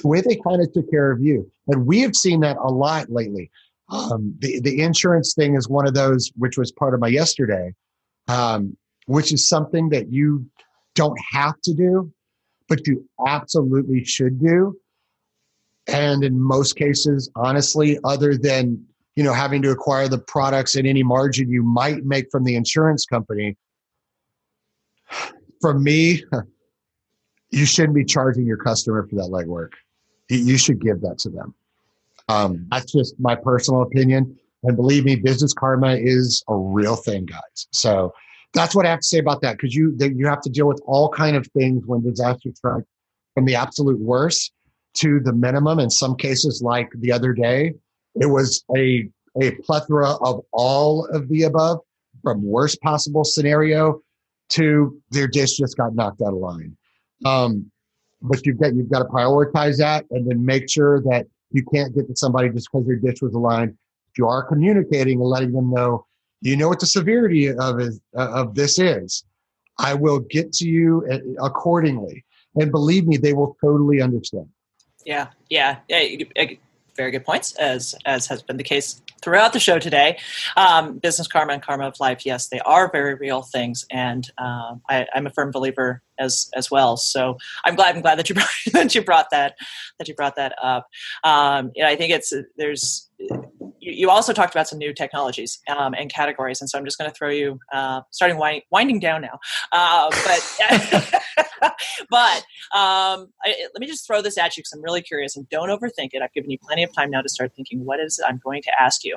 the way they kind of took care of you. And we have seen that a lot lately. Um, the, the insurance thing is one of those, which was part of my yesterday, um, which is something that you don't have to do, but you absolutely should do. And in most cases, honestly, other than you know having to acquire the products and any margin you might make from the insurance company, for me, you shouldn't be charging your customer for that legwork you should give that to them. Um, that's just my personal opinion. And believe me, business karma is a real thing, guys. So that's what I have to say about that because you you have to deal with all kind of things when disaster strikes, from the absolute worst to the minimum. In some cases, like the other day, it was a a plethora of all of the above, from worst possible scenario to their dish just got knocked out of line. Um, but you've got you've got to prioritize that and then make sure that you can't get to somebody just because their dish was aligned. You are communicating and letting them know you know what the severity of is, uh, of this is. I will get to you accordingly, and believe me, they will totally understand. Yeah, yeah, yeah very good points, as as has been the case throughout the show today. Um, business karma and karma of life, yes, they are very real things, and uh, I, am a firm believer as as well. So I'm glad I'm glad that you brought, that you brought that that you brought that up. Um, I think it's there's you also talked about some new technologies um, and categories, and so I'm just going to throw you uh, starting wind, winding down now. Uh, but but um, I, let me just throw this at you because I'm really curious, and don't overthink it. I've given you plenty of time now to start thinking what is I'm going to ask you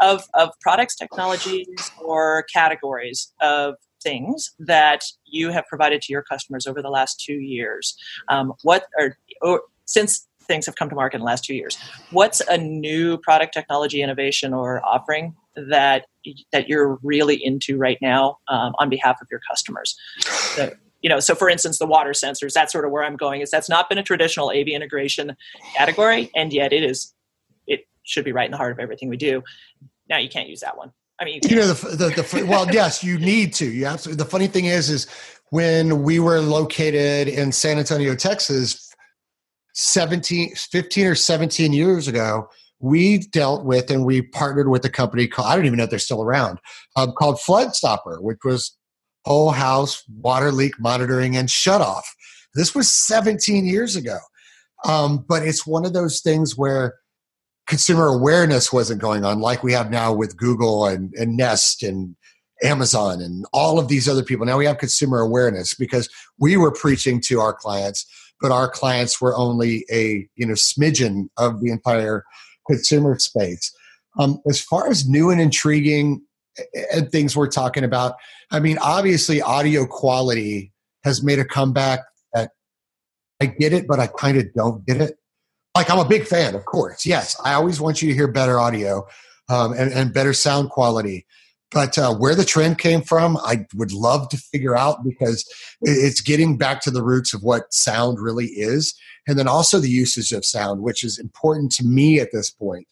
of of products, technologies, or categories of things that you have provided to your customers over the last two years. Um, what are or since things have come to market in the last two years. What's a new product technology innovation or offering that that you're really into right now um, on behalf of your customers? So, you know, so for instance, the water sensors. That's sort of where I'm going. Is that's not been a traditional AV integration category, and yet it is. It should be right in the heart of everything we do. Now you can't use that one. I mean, you, you know, the, the, the well, yes, you need to. You absolutely. The funny thing is, is when we were located in San Antonio, Texas, 17, 15 or 17 years ago, we dealt with and we partnered with a company called, I don't even know if they're still around, um, called Flood Stopper, which was whole house water leak monitoring and shut off. This was 17 years ago. Um, but it's one of those things where consumer awareness wasn't going on like we have now with Google and, and Nest and Amazon and all of these other people. Now we have consumer awareness because we were preaching to our clients but our clients were only a you know smidgen of the entire consumer space. Um, as far as new and intriguing and things we're talking about, I mean, obviously, audio quality has made a comeback. That I get it, but I kind of don't get it. Like I'm a big fan, of course. Yes, I always want you to hear better audio um, and, and better sound quality. But uh, where the trend came from, I would love to figure out because it's getting back to the roots of what sound really is. And then also the usage of sound, which is important to me at this point.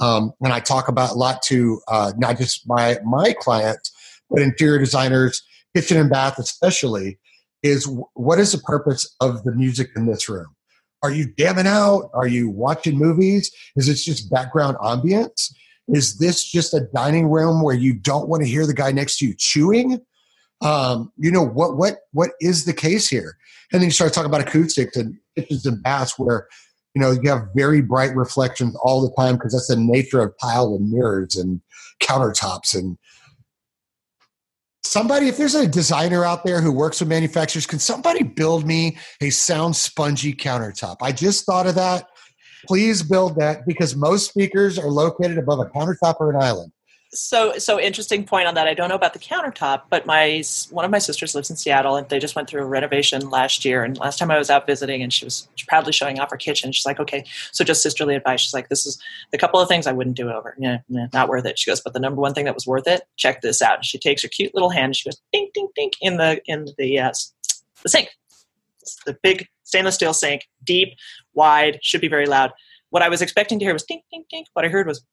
Um, and I talk about a lot to uh, not just my, my clients, but interior designers, kitchen and bath especially, is what is the purpose of the music in this room? Are you damming out? Are you watching movies? Is it just background ambience? Is this just a dining room where you don't want to hear the guy next to you chewing? Um, you know what what what is the case here? And then you start talking about acoustics and kitchens and baths where you know you have very bright reflections all the time because that's the nature of tile and mirrors and countertops and somebody if there's a designer out there who works with manufacturers can somebody build me a sound spongy countertop i just thought of that please build that because most speakers are located above a countertop or an island. so so interesting point on that. I don't know about the countertop, but my one of my sisters lives in Seattle, and they just went through a renovation last year. And last time I was out visiting, and she was proudly showing off her kitchen. She's like, "Okay, so just sisterly advice." She's like, "This is the couple of things I wouldn't do over. Yeah, yeah, not worth it." She goes, "But the number one thing that was worth it. Check this out." She takes her cute little hand. And she goes, "Ding, ding, ding," in the in the uh, the sink. It's the big stainless steel sink, deep, wide, should be very loud. What I was expecting to hear was ding, ding, ding. What I heard was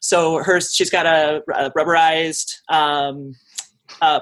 so her, she's got a, a rubberized um, uh,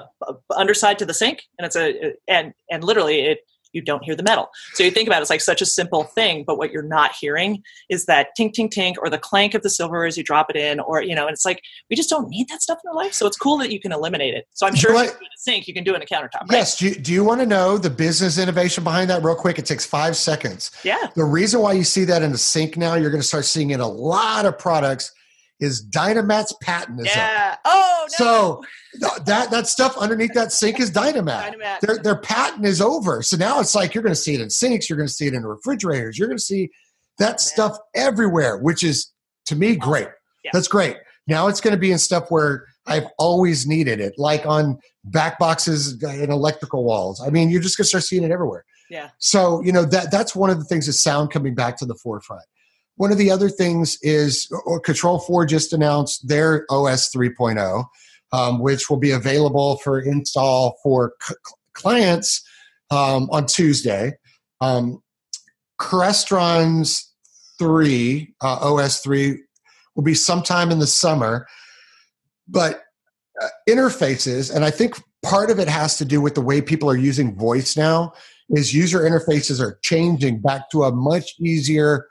underside to the sink, and it's a and and literally it you don't hear the metal. So you think about it, it's like such a simple thing, but what you're not hearing is that tink tink tink or the clank of the silver as you drop it in, or you know, and it's like we just don't need that stuff in our life. So it's cool that you can eliminate it. So I'm sure if you do it in a sink, you can do it in a countertop. Right? Yes. Do you, do you want to know the business innovation behind that real quick? It takes five seconds. Yeah. The reason why you see that in a sink now, you're going to start seeing in a lot of products is Dynamat's patent is yeah. Up. Oh no. So that that stuff underneath that sink is Dynamat. Dynamat. Their their patent is over. So now it's like you're going to see it in sinks, you're going to see it in refrigerators, you're going to see that stuff everywhere, which is to me great. Yeah. That's great. Now it's going to be in stuff where I've always needed it, like on back boxes and electrical walls. I mean, you're just going to start seeing it everywhere. Yeah. So you know that that's one of the things is sound coming back to the forefront. One of the other things is Control4 just announced their OS 3.0, um, which will be available for install for c- clients um, on Tuesday. Um, Crestron's 3, uh, OS 3, will be sometime in the summer. But uh, interfaces, and I think part of it has to do with the way people are using voice now, is user interfaces are changing back to a much easier –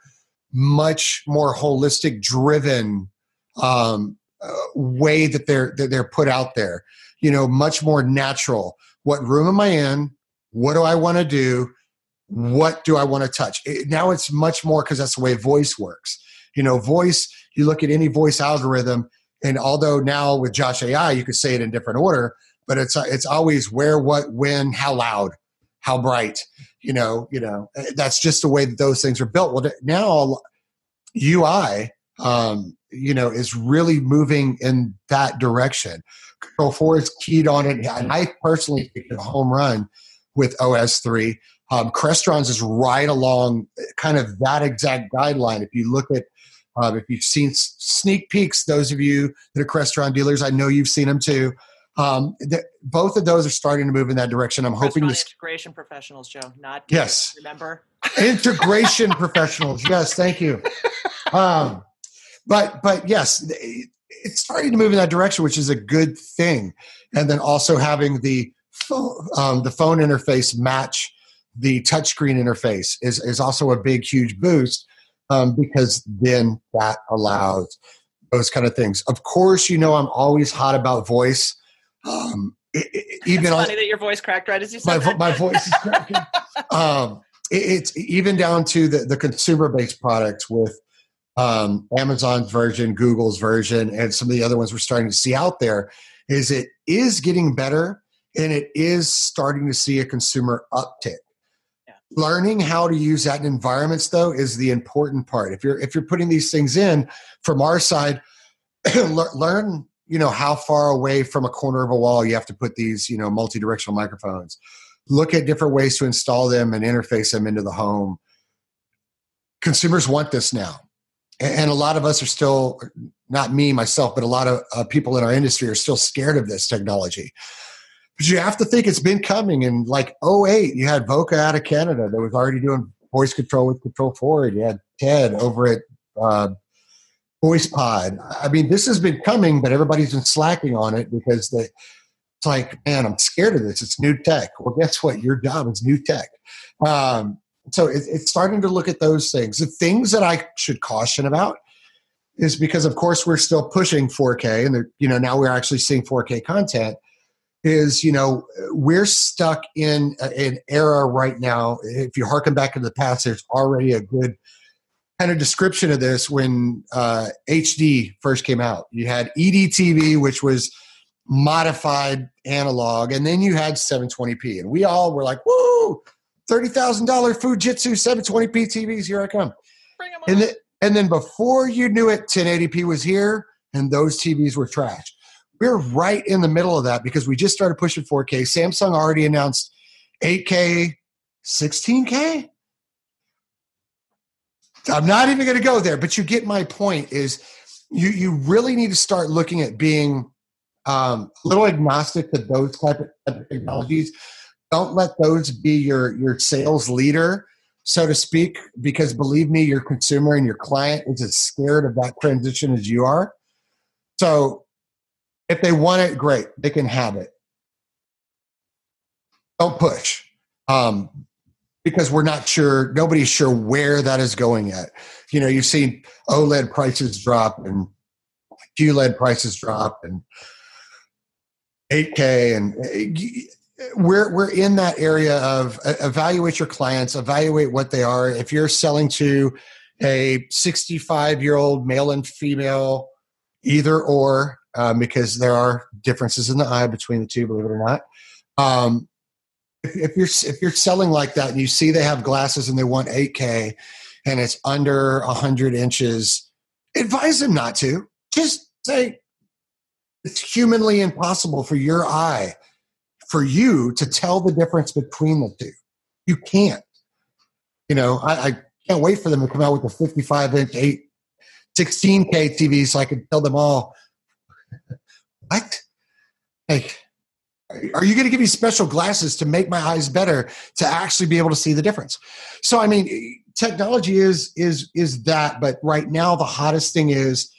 much more holistic driven um, uh, way that they're that they're put out there. You know much more natural. What room am i in? What do i want to do? What do i want to touch? It, now it's much more because that's the way voice works. You know voice you look at any voice algorithm and although now with josh ai you could say it in different order but it's it's always where what when how loud how bright you know you know eh, that's just the way that those things are built. Well now ui um, you know is really moving in that direction. Control4 is keyed on it and i personally think a home run with os 3 um, Crestron's is right along eh, kind of that exact guideline. If you look at um, if you've seen sneak peeks those of you that are Crestron dealers i know you've seen them too um, th- both of those are starting to move in that direction. I'm hoping this integration professionals, Joe, not yes. Remember integration professionals. Yes, thank you. Um, but but yes, it's starting to move in that direction, which is a good thing. And then also having the phone, um, the phone interface match the touchscreen interface is is also a big huge boost um, because then that allows those kind of things. Of course, you know I'm always hot about voice. Um, it, it, even it's funny that your voice cracked right as you said my, that. my voice is cracking. um, it, it's even down to the, the consumer based products with um, Amazon's version, Google's version, and some of the other ones we're starting to see out there. Is it is getting better, and it is starting to see a consumer uptick. Yeah. Learning how to use that in environments, though, is the important part. If you're if you're putting these things in from our side, learn you know how far away from a corner of a wall you have to put these you know multi-directional microphones. Look at different ways to install them and interface them into the home. Consumers want this now. And a lot of us are still not me myself but a lot of uh, people in our industry are still scared of this technology. But you have to think it's been coming in like 08 you had voca out of canada that was already doing voice control with control4 you had ted over at uh, voice pod. I mean, this has been coming, but everybody's been slacking on it because they, it's like, man, I'm scared of this. It's new tech. Well, guess what? Your job is new tech. Um, so it, it's starting to look at those things. The things that I should caution about is because, of course, we're still pushing 4K, and you know now we're actually seeing 4K content. Is you know we're stuck in an era right now. If you harken back to the past, there's already a good kind of description of this when uh, HD first came out. You had EDTV, which was modified analog, and then you had 720p. And we all were like, woo, $30,000 Fujitsu 720p TVs, here I come. And, the, and then before you knew it, 1080p was here, and those TVs were trash. We're right in the middle of that because we just started pushing 4K. Samsung already announced 8K, 16K. I'm not even going to go there, but you get my point. Is you you really need to start looking at being um, a little agnostic to those type of, technologies. Don't let those be your your sales leader, so to speak, because believe me, your consumer and your client is as scared of that transition as you are. So if they want it, great, they can have it. Don't push. Um, because we're not sure, nobody's sure where that is going yet. You know, you've seen OLED prices drop and QLED prices drop and 8K and eh, we're we're in that area of evaluate your clients, evaluate what they are. If you're selling to a 65 year old male and female, either or, um, because there are differences in the eye between the two, believe it or not. Um, if, you're if you're selling like that and you see they have glasses and they want 8K and it's under 100 inches, advise them not to. Just say it's humanly impossible for your eye, for you to tell the difference between the two. You can't. You know, I, I can't wait for them to come out with a 55 inch, 8, 16K TV so I can tell them all. what? Like, are you going to give me special glasses to make my eyes better to actually be able to see the difference? So i mean technology is is is that but right now the hottest thing is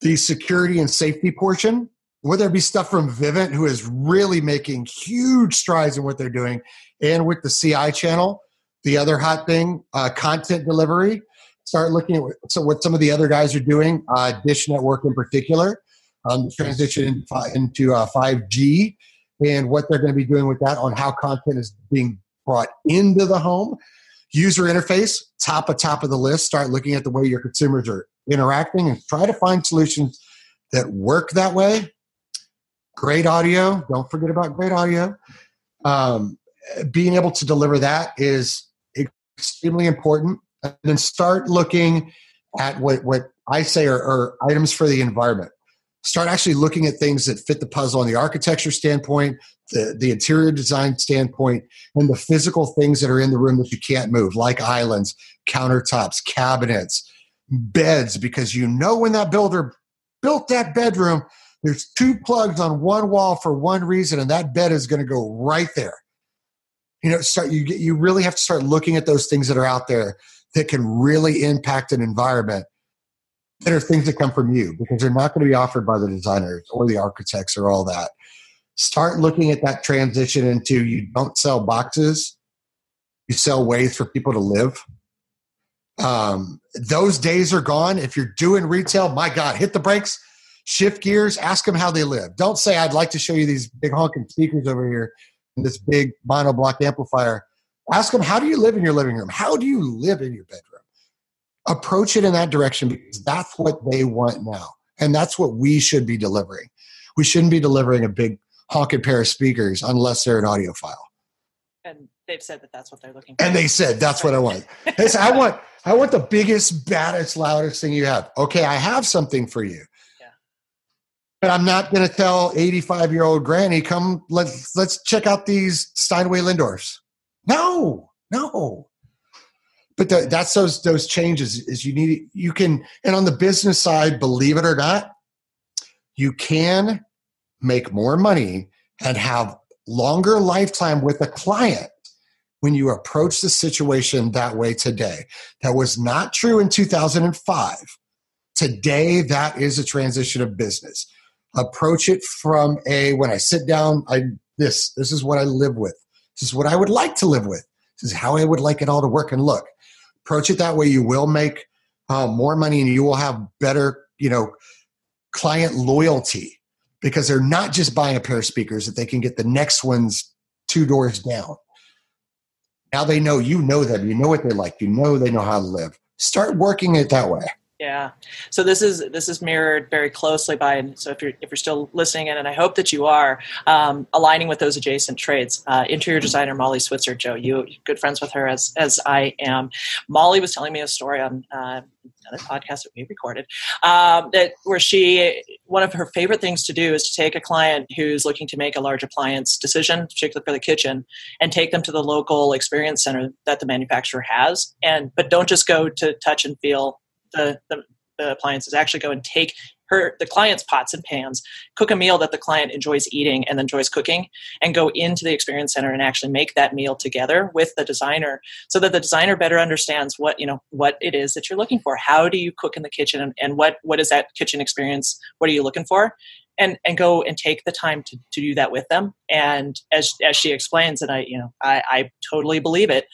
the security and safety portion. Whether it be stuff from vivint who is really making huge strides in what they're doing and with the ci channel the other hot thing uh, content delivery. Start looking at what, so what some of the other guys are doing uh, dish network in particular um, transition into uh, 5g and what they're going to be doing with that on how content is being brought into the home. User interface, top of top of the list. Start looking at the way your consumers are interacting and try to find solutions that work that way. Great audio. Don't forget about great audio. Um, being able to deliver that is extremely important. And then start looking at what, what I say are, are items for the environment start actually looking at things that fit the puzzle on the architecture standpoint, the, the interior design standpoint, and the physical things that are in the room that you can't move, like islands, countertops, cabinets, beds, because you know when that builder built that bedroom, there's two plugs on one wall for one reason, and that bed is going to go right there. You know, start you you really have to start looking at those things that are out there that can really impact an environment that are things that come from you because they're not going to be offered by the designers or the architects or all that. Start looking at that transition into you don't sell boxes, you sell ways for people to live. Um, those days are gone. If you're doing retail, my God, hit the brakes, shift gears, ask them how they live. Don't say, I'd like to show you these big honking speakers over here and this big monoblock amplifier. Ask them, how do you live in your living room? How do you live in your bedroom? Approach it in that direction because that's what they want now. And that's what we should be delivering. We shouldn't be delivering a big honking pair of speakers unless they're an audiophile. And they've said that that's what they're looking for. And they said that's what I want. They said, I want I want the biggest, baddest, loudest thing you have. Okay, I have something for you. Yeah. But I'm not going to tell 85 year old granny, come let's let's check out these Steinway Lyngdorfs. No, no but the, that's those those changes is you need you can and on the business side believe it or not you can make more money and have longer lifetime with a client when you approach the situation that way today. That was not true in 2005 today that is a transition of business. Approach it from a when i sit down i this this is what i live with. This is what i would like to live with. This is how i would like it all to work. And look approach it that way you will make uh, more money and you will have better you know client loyalty because they're not just buying a pair of speakers that they can get the next ones two doors down. Now they know you know them you know what they like you know they know how to live. Start working it that way Yeah. So this is this is mirrored very closely by, and so if you're if you're still listening in, and I hope that you are, um, aligning with those adjacent trades. Uh, interior designer Molly Switzer, Joe, you good friends with her as as I am. Molly was telling me a story on uh, another podcast that we recorded um, that where she one of her favorite things to do is to take a client who's looking to make a large appliance decision, particularly for the kitchen, and take them to the local experience center that the manufacturer has, and but don't just go to touch and feel the, the, the appliances actually go and take her the client's pots and pans cook a meal that the client enjoys eating and enjoys cooking and go into the experience center and actually make that meal together with the designer so that the designer better understands what you know what it is that you're looking for. How do you cook in the kitchen and, and what what is that kitchen experience? What are you looking for? And and go and take the time to, to do that with them. And as as she explains and i you know i i totally believe it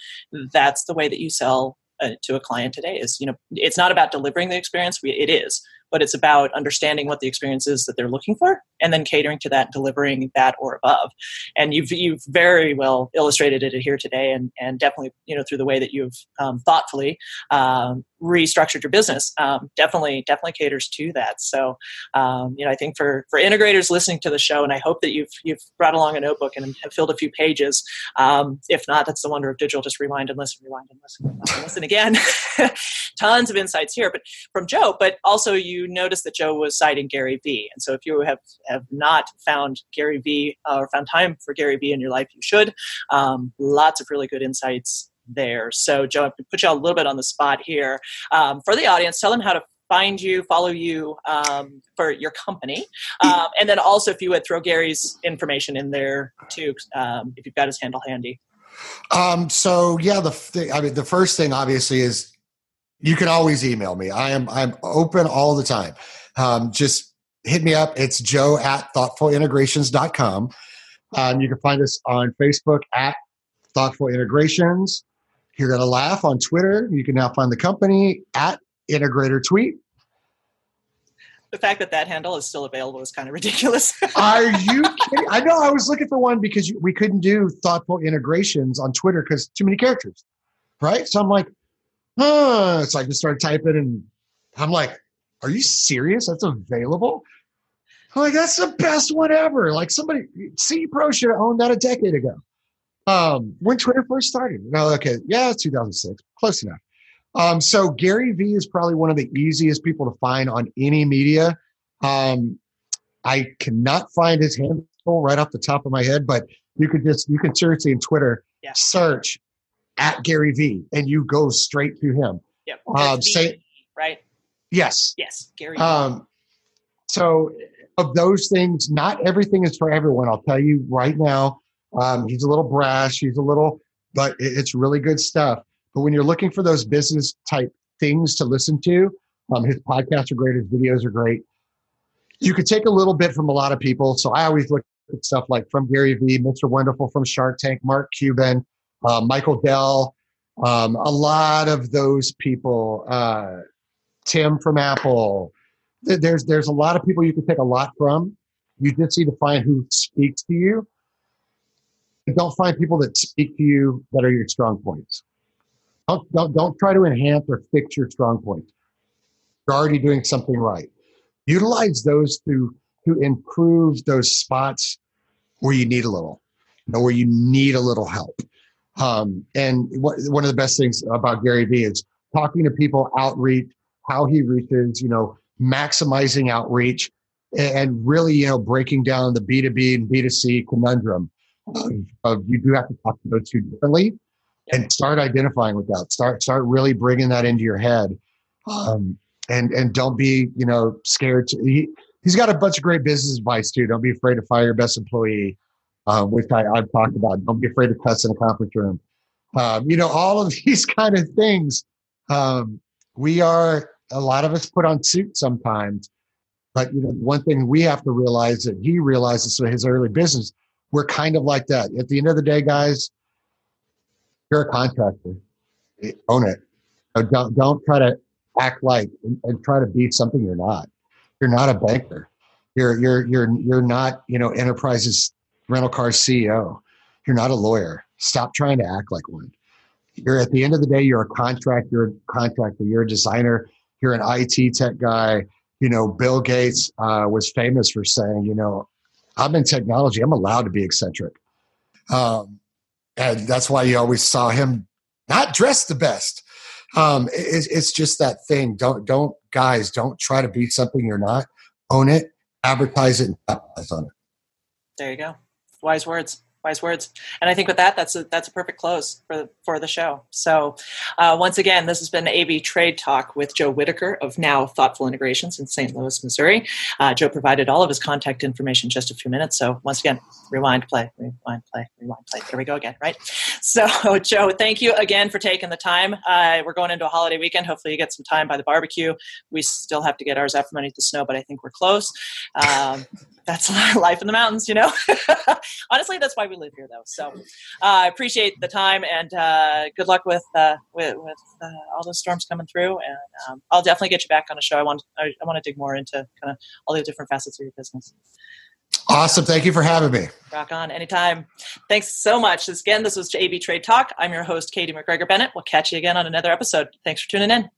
that's the way that you sell uh, to a client today is you know it's not about delivering the experience we, it is but it's about understanding what the experience is that they're looking for and then catering to that delivering that or above. And you've you've very well illustrated it here today and and definitely you know through the way that you've um, thoughtfully um, restructured your business um, definitely definitely caters to that. So um, you know i think for for integrators listening to the show and i hope that you've you've brought along a notebook and have filled a few pages um, if not that's the wonder of digital just rewind and listen rewind and listen and listen again. Tons of insights here but from joe but also you noticed that joe was citing gary vee and so if you have have not found gary vee uh, or found time for gary vee in your life you should um, lots of really good insights there. So, Joe, I put you a little bit on the spot here. Um, for the audience, tell them how to find you, follow you um, for your company. Um, and then also, if you would throw Gary's information in there too, um, if you've got his handle handy. Um, so yeah, the I mean, the first thing obviously is you can always email me. I am I'm open all the time. Um, just hit me up. It's joe at thoughtfulintegrations.com. Um, you can find us on Facebook at Thoughtful Integrations. You're going to laugh on Twitter. You can now find the company at Integrator Tweet. The fact that that handle is still available is kind of ridiculous. Are you kidding? I know. I was looking for one because we couldn't do thoughtful integrations on Twitter because too many characters, right? So I'm like, huh. So I just started typing, and I'm like, are you serious? That's available? I'm like, that's the best one ever. Like somebody, CE Pro should have owned that a decade ago. Um, when Twitter first started. No, okay, yeah, 2006, close enough. Um, so Gary Vee is probably one of the easiest people to find on any media. Um, I cannot find his handle right off the top of my head, but you could just you can seriously in Twitter yeah. search at Gary Vee and you go straight to him. Yep. Um, say right. Yes. Yes, Gary. Um, so of those things, not everything is for everyone. I'll tell you right now. Um, he's a little brash. He's a little, but it's really good stuff. But when you're looking for those business type things to listen to, um, his podcasts are great. His videos are great. You could take a little bit from a lot of people. So I always look at stuff like from Gary Vee, Mr. Wonderful from Shark Tank, Mark Cuban, uh, Michael Dell, um, a lot of those people, uh, Tim from Apple. There's there's a lot of people you can take a lot from. You just need to find who speaks to you don't find people that speak to you that are your strong points. Don't, don't, don't try to enhance or fix your strong points. You're already doing something right. Utilize those to, to improve those spots where you need a little, you know, where you need a little help. Um, and what, one of the best things about Gary Vee is talking to people, outreach, how he reaches, you know, maximizing outreach and really, you know, breaking down the B2B and B2C conundrum of you do have to talk to those two differently and start identifying with that. Start start really bringing that into your head. Um, and and don't be you know scared to he, he's got a bunch of great business advice too. Don't be afraid to fire your best employee uh, which I, i've talked about don't be afraid to cuss in a conference room um, you know all of these kind of things um, we are a lot of us put on suits sometimes but you know one thing we have to realize that he realizes in his early business we're kind of like that. At the end of the day, guys, you're a contractor. Own it. Don't don't try to act like and, and try to be something you're not. You're not a banker. You're you're you're you're not you know enterprises rental car CEO. You're not a lawyer. Stop trying to act like one. You're at the end of the day, you're a contractor. You're a contractor. You're a designer. you're an IT tech guy. You know, Bill Gates uh, was famous for saying, you know, I'm in technology. I'm allowed to be eccentric. Um, and that's why you always saw him not dressed the best. Um, it, it's just that thing. Don't, don't, guys, don't try to be something you're not. Own it, advertise it, and capitalize on it. There you go. Wise words wise words. And I think with that, that's a that's a perfect close for for the show. So, uh, once again, this has been ab Trade Talk with Joe Whitaker of Now Thoughtful Integrations in St. Louis, Missouri. Uh, Joe provided all of his contact information just a few minutes. So, once again, rewind, play, rewind, play, rewind, play. There we go again, right? So, Joe, thank you again for taking the time. Uh, we're going into a holiday weekend. Hopefully, you get some time by the barbecue. We still have to get ours out from underneath the snow, but I think we're close. Um, that's life in the mountains, you know. Honestly, that's why we live here, though. So uh, I appreciate the time and uh, good luck with uh, with, with uh, all those storms coming through. And um, I'll definitely get you back on a show. I want I, I want to dig more into kind of all the different facets of your business. Awesome. Thank you for having me. Rock on. Anytime. Thanks so much. This, again, this was AB Trade Talk. I'm your host, Katie McGregor Bennett. We'll catch you again on another episode. Thanks for tuning in.